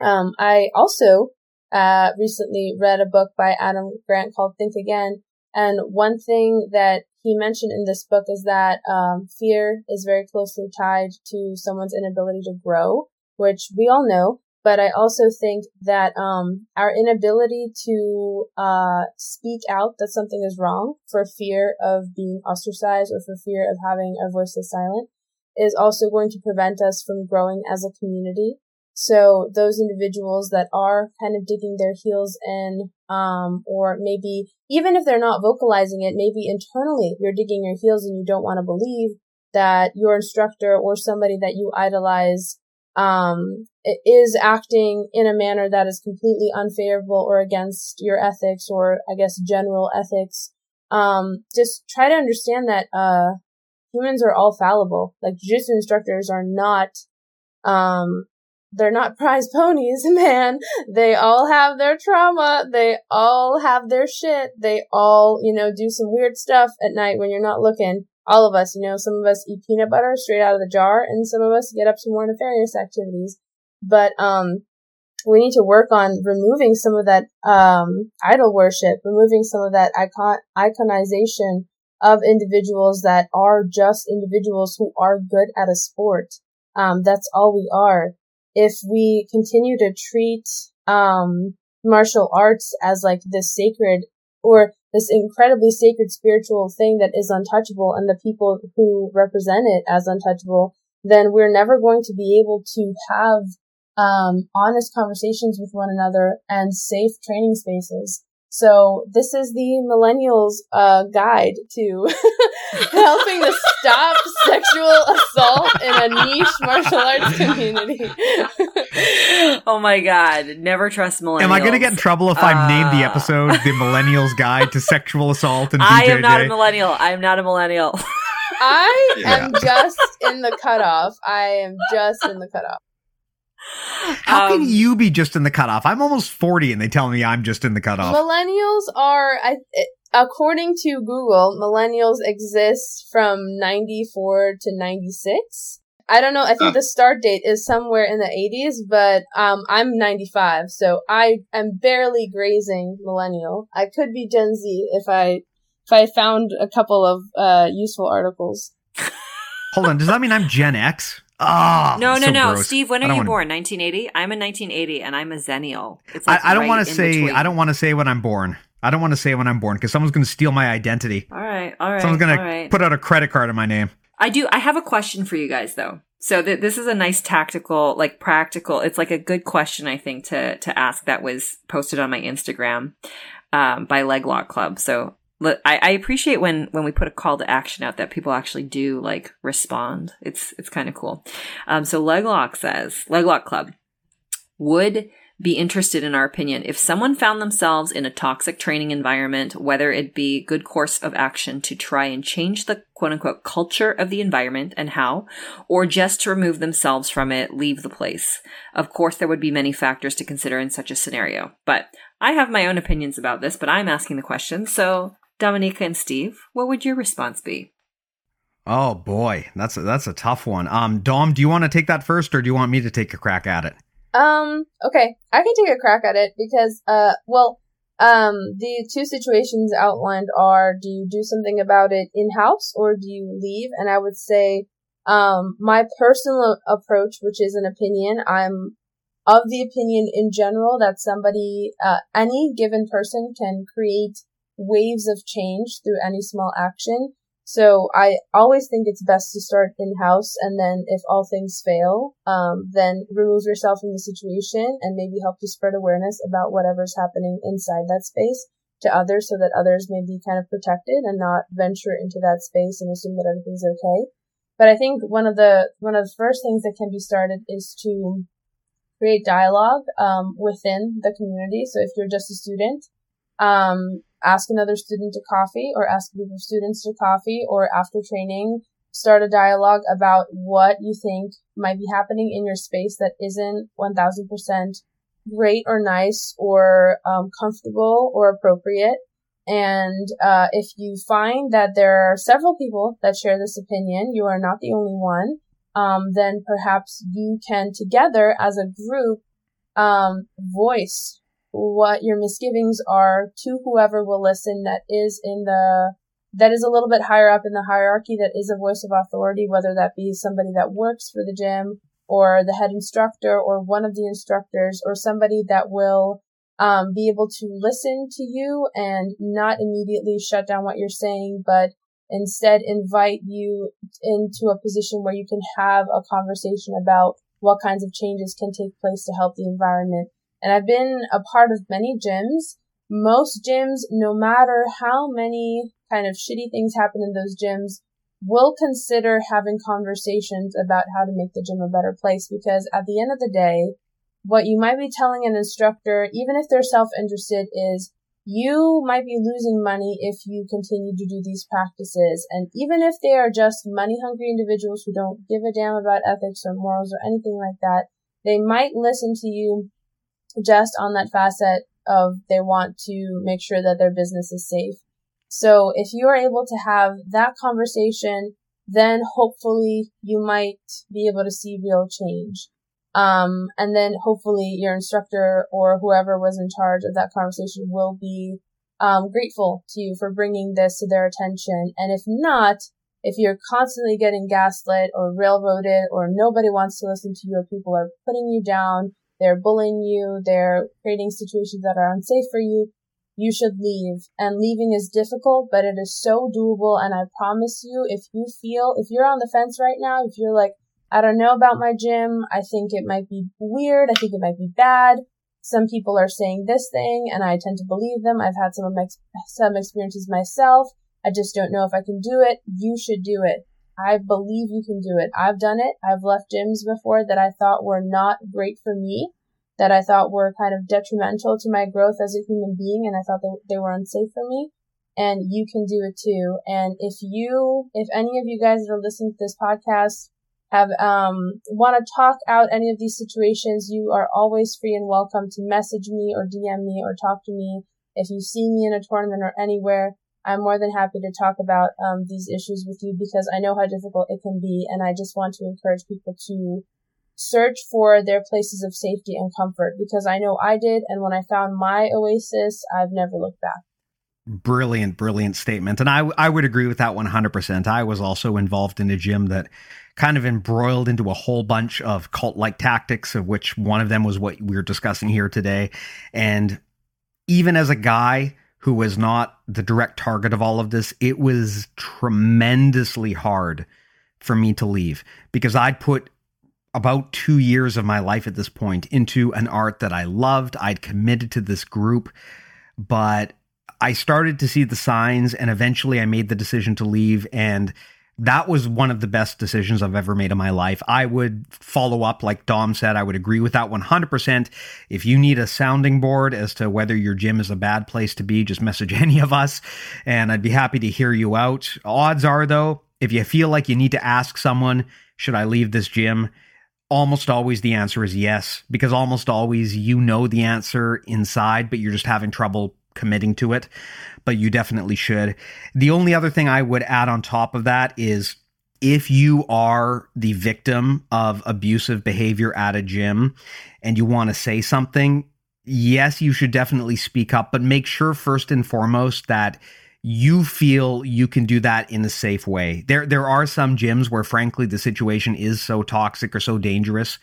Um, I also uh, recently read a book by Adam Grant called Think Again, And one thing that he mentioned in this book is that um, fear is very closely tied to someone's inability to grow, which we all know. But I also think that um, our inability to uh, speak out that something is wrong for fear of being ostracized or for fear of having our voices silent is also going to prevent us from growing as a community. So those individuals that are kind of digging their heels in, um, or maybe even if they're not vocalizing it, maybe internally you're digging your heels and you don't want to believe that your instructor or somebody that you idolize, um, is acting in a manner that is completely unfavorable or against your ethics or I guess general ethics. Um, just try to understand that, uh, humans are all fallible. Like jiu-jitsu instructors are not, um, they're not prize ponies, man. They all have their trauma. They all have their shit. They all, you know, do some weird stuff at night when you're not looking. All of us, you know, some of us eat peanut butter straight out of the jar and some of us get up to more nefarious activities. But, um, we need to work on removing some of that, um, idol worship, removing some of that icon, iconization of individuals that are just individuals who are good at a sport. Um, that's all we are if we continue to treat um, martial arts as like this sacred or this incredibly sacred spiritual thing that is untouchable and the people who represent it as untouchable, then we're never going to be able to have um, honest conversations with one another and safe training spaces. So this is the millennials uh, guide to helping to stop sexual assault in a niche martial arts community. oh my god! Never trust millennials. Am I going to get in trouble if I name the uh, episode "The Millennials Guide to Sexual Assault"? And I am not a millennial. I am not a millennial. I yeah. am just in the cutoff. I am just in the cutoff. How um, can you be just in the cutoff? I'm almost 40 and they tell me I'm just in the cutoff. Millennials are, I, according to Google, millennials exist from 94 to 96. I don't know. I think the start date is somewhere in the 80s, but um, I'm 95, so I am barely grazing millennial. I could be Gen Z if I if I found a couple of uh, useful articles. Hold on, does that mean I'm Gen X? Oh, no, no, so no, gross. Steve. When are you wanna... born? 1980. I'm a 1980, and I'm a Zennial. It's like I, I, don't right want to say. Between. I don't want to say when I'm born. I don't want to say when I'm born because someone's going to steal my identity. All right, all right. Someone's going to put out a credit card in my name. I do. I have a question for you guys, though. So th- this is a nice tactical, like practical. It's like a good question, I think, to to ask. That was posted on my Instagram um, by Leglock Club. So I, I appreciate when when we put a call to action out that people actually do like respond. It's it's kind of cool. Um, so Leglock says Leglock Club would be interested in our opinion if someone found themselves in a toxic training environment, whether it be good course of action to try and change the quote unquote culture of the environment and how, or just to remove themselves from it, leave the place. Of course, there would be many factors to consider in such a scenario, but I have my own opinions about this, but I'm asking the question. So Dominyka and Steve, what would your response be? Oh boy, that's a, that's a tough one. Um, Dom, do you want to take that first, or do you want me to take a crack at it? Um, okay, I can take a crack at it because, uh, well, um, the two situations outlined are: do you do something about it in house, or do you leave? And I would say, um, my personal approach, which is an opinion, I'm of the opinion in general that somebody, uh, any given person can create waves of change through any small action. So I always think it's best to start in house and then if all things fail, um, then remove yourself from the situation and maybe help to spread awareness about whatever's happening inside that space to others so that others may be kind of protected and not venture into that space and assume that everything's okay. But I think one of the, one of the first things that can be started is to create dialogue, um, within the community. So if you're just a student, um, ask another student to coffee or ask a group of students to coffee or after training, start a dialogue about what you think might be happening in your space that isn't 1000% great or nice or um, comfortable or appropriate. And uh, if you find that there are several people that share this opinion, you are not the only one. Um, then perhaps you can together as a group um, voice what your misgivings are to whoever will listen that is in the that is a little bit higher up in the hierarchy that is a voice of authority, whether that be somebody that works for the gym or the head instructor or one of the instructors or somebody that will um, be able to listen to you and not immediately shut down what you're saying, but instead invite you into a position where you can have a conversation about what kinds of changes can take place to help the environment. And I've been a part of many gyms. Most gyms, no matter how many kind of shitty things happen in those gyms, will consider having conversations about how to make the gym a better place because at the end of the day, what you might be telling an instructor, even if they're self-interested, is you might be losing money if you continue to do these practices. And even if they are just money hungry individuals who don't give a damn about ethics or morals or anything like that, they might listen to you just on that facet of they want to make sure that their business is safe. So if you are able to have that conversation, then hopefully you might be able to see real change. Um, and then hopefully your instructor or whoever was in charge of that conversation will be um, grateful to you for bringing this to their attention. And if not, if you're constantly getting gaslit or railroaded or nobody wants to listen to you or people are putting you down, they're bullying you, they're creating situations that are unsafe for you, you should leave. And leaving is difficult, but it is so doable. And I promise you, if you feel, if you're on the fence right now, if you're like, I don't know about my gym. I think it might be weird. I think it might be bad. Some people are saying this thing and I tend to believe them. I've had some of my, some experiences myself. I just don't know if I can do it. You should do it. I believe you can do it. I've done it. I've left gyms before that I thought were not great for me, that I thought were kind of detrimental to my growth as a human being, and I thought they, they were unsafe for me. And you can do it too. And if you, if any of you guys that are listening to this podcast have um, want to talk out any of these situations, you are always free and welcome to message me or DM me or talk to me. If you see me in a tournament or anywhere, I'm more than happy to talk about um, these issues with you because I know how difficult it can be, and I just want to encourage people to search for their places of safety and comfort because I know I did, and when I found my oasis, I've never looked back. Brilliant brilliant statement. And i i would agree with that 100% i was also involved in a gym that kind of embroiled into a whole bunch of cult like tactics, of which one of them was what we are discussing here today. And even as a guy who was not the direct target of all of this, it was tremendously hard for me to leave because I'd put about two years of my life at this point into an art that I loved. I'd committed to this group, but I started to see the signs and eventually I made the decision to leave. And that was one of the best decisions I've ever made in my life. I would follow up, like Dom said, I would agree with that 100%. If you need a sounding board as to whether your gym is a bad place to be, just message any of us and I'd be happy to hear you out. Odds are, though, if you feel like you need to ask someone, should I leave this gym? Almost always the answer is yes, because almost always you know the answer inside, but you're just having trouble committing to it, but you definitely should. The only other thing I would add on top of that is if you are the victim of abusive behavior at a gym and you want to say something, yes, you should definitely speak up, but make sure first and foremost that you feel you can do that in a safe way. There there are some gyms where frankly the situation is so toxic or so dangerous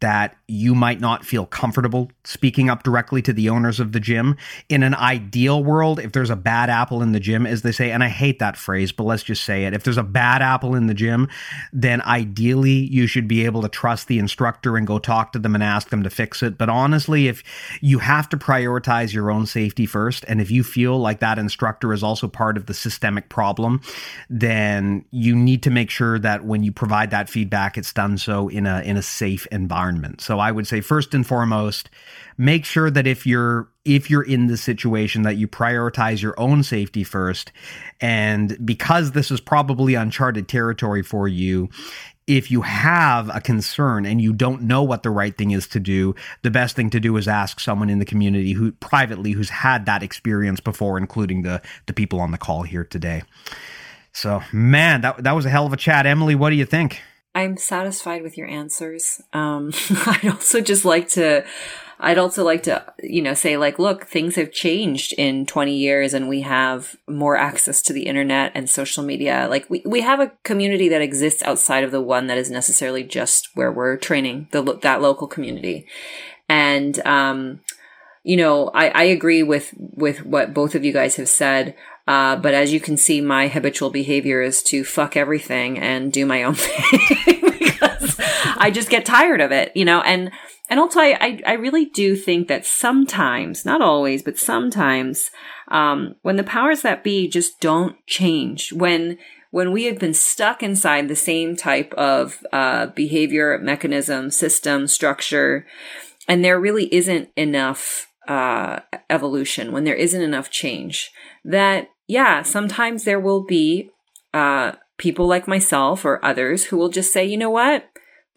that you might not feel comfortable speaking up directly to the owners of the gym. In an ideal world, if there's a bad apple in the gym, as they say, and I hate that phrase, but let's just say it. If there's a bad apple in the gym, then ideally you should be able to trust the instructor and go talk to them and ask them to fix it. But honestly, if you have to prioritize your own safety first, and if you feel like that instructor is also part of the systemic problem, then you need to make sure that when you provide that feedback, it's done so in a in a safe environment. So I would say first and foremost, make sure that if you're if you're in this situation that you prioritize your own safety first and because this is probably uncharted territory for you if you have a concern and you don't know what the right thing is to do, the best thing to do is ask someone in the community who privately who's had that experience before, including the the people on the call here today. So, man, that that was a hell of a chat. Emily, what do you think? I'm satisfied with your answers. Um, I'd also just like to I'd also like to, you know, say like, look, things have changed in 20 years and we have more access to the internet and social media. Like we, we have a community that exists outside of the one that is necessarily just where we're training the, that local community. And, um, you know, I, I agree with, with what both of you guys have said. Uh, but as you can see, my habitual behavior is to fuck everything and do my own thing because I just get tired of it, you know, and, and also, I, I really do think that sometimes, not always, but sometimes, um, when the powers that be just don't change, when when we have been stuck inside the same type of uh, behavior, mechanism, system, structure, and there really isn't enough uh, evolution, when there isn't enough change, that yeah, sometimes there will be uh, people like myself or others who will just say, you know what?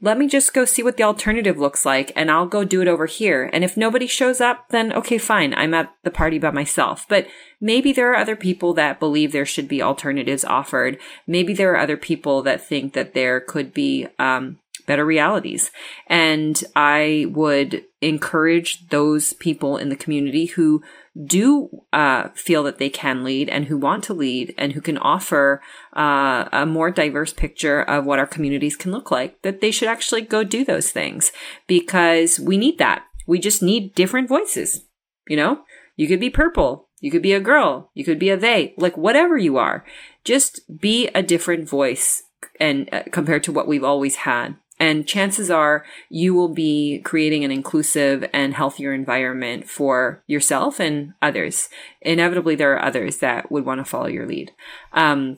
let me just go see what the alternative looks like and I'll go do it over here. And if nobody shows up, then okay, fine. I'm at the party by myself. But maybe there are other people that believe there should be alternatives offered. Maybe there are other people that think that there could be, um, better realities. And I would encourage those people in the community who do uh, feel that they can lead and who want to lead and who can offer uh, a more diverse picture of what our communities can look like, that they should actually go do those things because we need that. We just need different voices. You know, you could be purple. You could be a girl. You could be a they, like whatever you are. Just be a different voice and uh, compared to what we've always had. And chances are you will be creating an inclusive and healthier environment for yourself and others. Inevitably, there are others that would want to follow your lead. Um,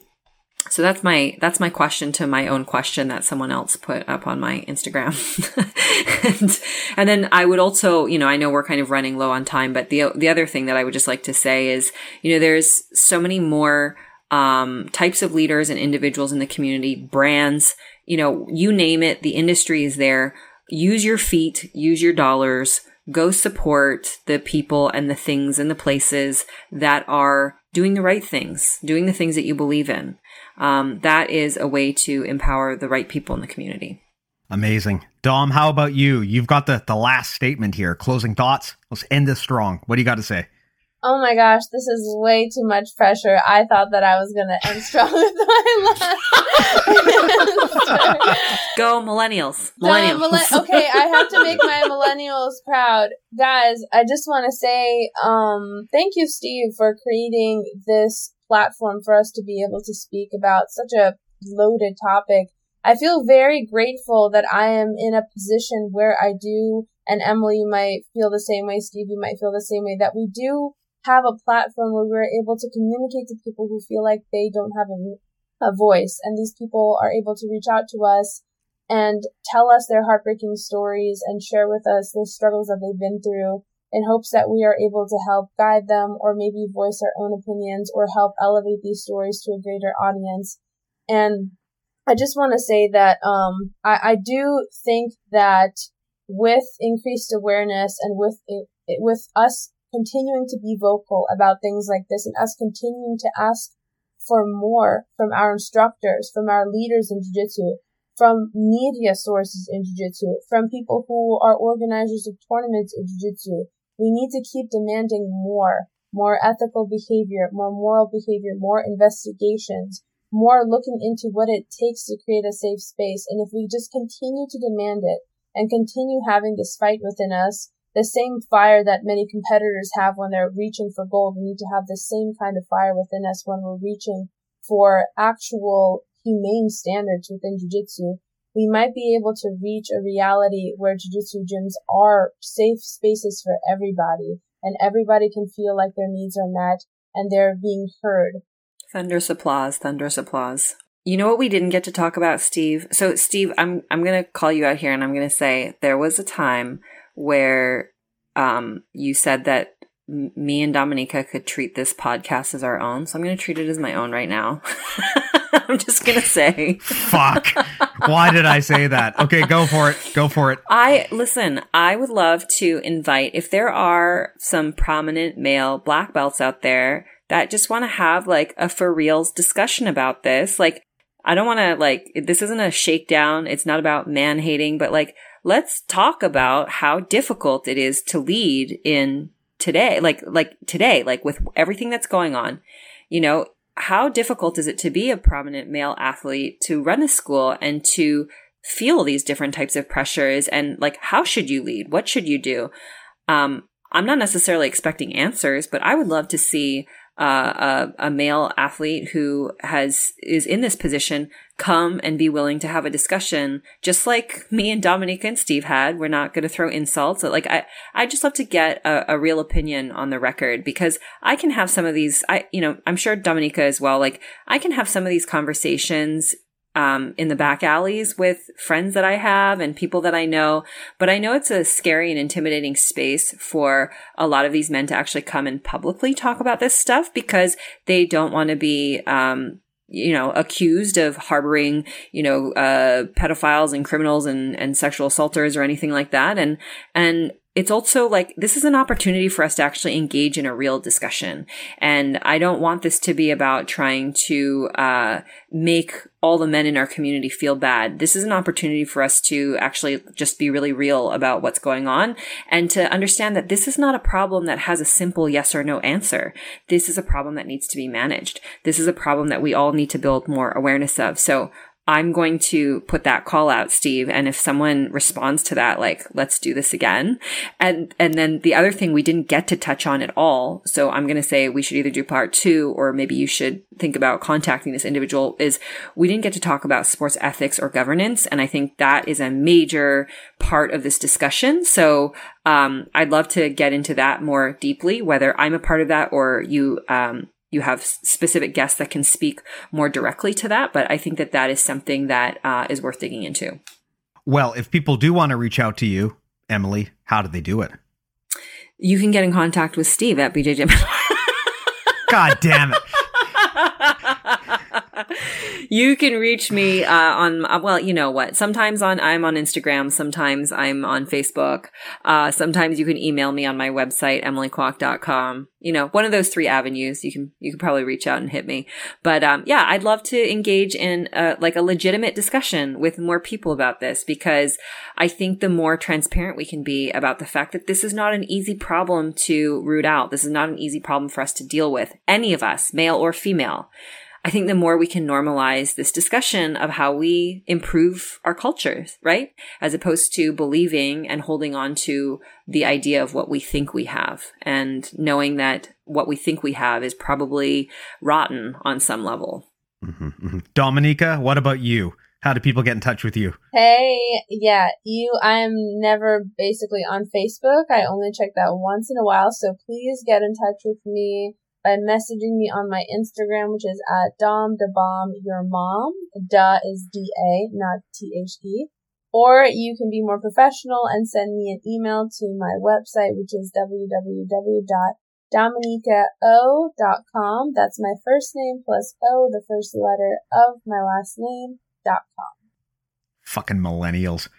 so that's my that's my question to my own question that someone else put up on my Instagram. and, and then I would also, you know, I know we're kind of running low on time, but the the other thing that I would just like to say is, you know, there's so many more um, types of leaders and individuals in the community, brands, you know, you name it, the industry is there. Use your feet, use your dollars, go support the people and the things and the places that are doing the right things, doing the things that you believe in. Um, that is a way to empower the right people in the community. Amazing. Dom, how about you? You've got the, the last statement here. Closing thoughts. Let's end this strong. What do you got to say? Oh my gosh, this is way too much pressure. I thought that I was gonna end strong with my last. Go millennials. Millennials. okay, I have to make my millennials proud, guys. I just want to say, um, thank you, Steve, for creating this platform for us to be able to speak about such a loaded topic. I feel very grateful that I am in a position where I do, and Emily might feel the same way, Steve, you might feel the same way, that we do have a platform where we're able to communicate to people who feel like they don't have a, a voice. And these people are able to reach out to us and tell us their heartbreaking stories and share with us the struggles that they've been through in hopes that we are able to help guide them or maybe voice our own opinions or help elevate these stories to a greater audience. And I just want to say that um, I, I do think that with increased awareness and with it, with us continuing to be vocal about things like this and us continuing to ask for more from our instructors, from our leaders in Jiu-Jitsu, from media sources in Jiu-Jitsu, from people who are organizers of tournaments in Jiu-Jitsu. We need to keep demanding more, more ethical behavior, more moral behavior, more investigations, more looking into what it takes to create a safe space. And if we just continue to demand it and continue having this fight within us, the same fire that many competitors have when they're reaching for gold. We need to have the same kind of fire within us when we're reaching for actual humane standards within jiu-jitsu. We might be able to reach a reality where jiu-jitsu gyms are safe spaces for everybody and everybody can feel like their needs are met and they're being heard. Thunderous applause, thunderous applause. You know what we didn't get to talk about, Steve? So Steve, I'm I'm going to call you out here and I'm going to say there was a time where um, you said that m- me and Dominyka could treat this podcast as our own. So I'm going to treat it as my own right now. I'm just going to say. Fuck. Why did I say that? Okay, go for it. Go for it. I, listen, I would love to invite, if there are some prominent male black belts out there that just want to have like a for reals discussion about this, like, I don't want to like, this isn't a shakedown. It's not about man hating, but like, let's talk about how difficult it is to lead in today, like, like today, like with everything that's going on. You know, how difficult is it to be a prominent male athlete to run a school and to feel these different types of pressures? And like how should you lead? What should you do? Um, i'm not necessarily expecting answers but i would love to see uh, a, a male athlete who has is in this position come and be willing to have a discussion just like me and Dominyka and Steve had. We're not going to throw insults. Like I, I just love to get a, a, real opinion on the record because I can have some of these, I, you know, I'm sure Dominyka as well. Like I can have some of these conversations um, in the back alleys with friends that I have and people that I know. But I know it's a scary and intimidating space for a lot of these men to actually come and publicly talk about this stuff because they don't want to be, um, you know, accused of harboring, you know, uh, pedophiles and criminals and, and sexual assaulters or anything like that. And, and it's also like this is an opportunity for us to actually engage in a real discussion. And I don't want this to be about trying to uh, make all the men in our community feel bad. This is an opportunity for us to actually just be really real about what's going on and to understand that this is not a problem that has a simple yes or no answer. This is a problem that needs to be managed. This is a problem that we all need to build more awareness of. So I'm going to put that call out, Steve. And if someone responds to that, like, let's do this again. And, and then the other thing we didn't get to touch on at all. So I'm going to say we should either do part two or maybe you should think about contacting this individual is we didn't get to talk about sports ethics or governance. And I think that is a major part of this discussion. So, um, I'd love to get into that more deeply, whether I'm a part of that or you, um, you have specific guests that can speak more directly to that. But I think that that is something that uh, is worth digging into. Well, if people do want to reach out to you, Emily, how do they do it? You can get in contact with Steve at BJJ. God damn it. You can reach me uh, on uh, well you know what sometimes on i'm on instagram sometimes i'm on facebook uh, sometimes you can email me on my website emilykwok.com you know one of those three avenues you can you can probably reach out and hit me. But um, yeah i'd love to engage in uh, like a legitimate discussion with more people about this because i think the more transparent we can be about the fact that this is not an easy problem to root out. This is not an easy problem for us to deal with. Any of us male or female I think the more we can normalize this discussion of how we improve our cultures, right? As opposed to believing and holding on to the idea of what we think we have and knowing that what we think we have is probably rotten on some level. Mm-hmm, mm-hmm. Dominyka, what about you? How do people get in touch with you? Hey, yeah, you, I'm never basically on Facebook. I only check that once in a while. So please get in touch with me by messaging me on my Instagram, which is at Dom the Bomb Your Mom. Da is D A, not T H E. Or you can be more professional and send me an email to my website, which is www.dominykao.com. That's my first name plus O, the first letter of my last name, dot com. Fucking millennials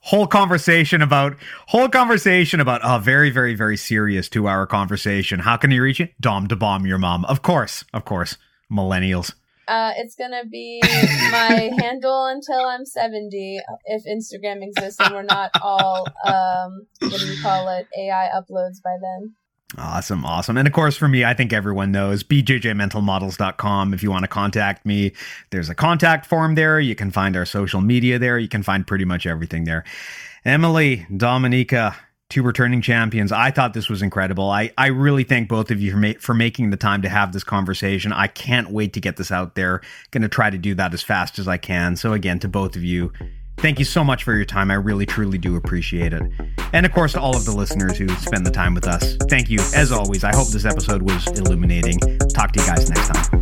whole conversation about whole conversation about a very very very serious two hour conversation. How can you reach it dom to bomb your mom. Of course of course. Millennials. Uh, it's gonna be my handle until I'm 70 if Instagram exists and we're not all um, what do you call it AI uploads by then. Awesome, awesome. And of course, for me, I think everyone knows bjjmentalmodels.com. If you want to contact me, there's a contact form there. You can find our social media there. You can find pretty much everything there. Emily, Dominyka, two returning champions. I thought this was incredible. I, I really thank both of you for, ma- for making the time to have this conversation. I can't wait to get this out there. Going to try to do that as fast as I can. So, again, to both of you, Thank you so much for your time. I really, truly do appreciate it. And of course, to all of the listeners who spend the time with us, thank you. As always, I hope this episode was illuminating. Talk to you guys next time.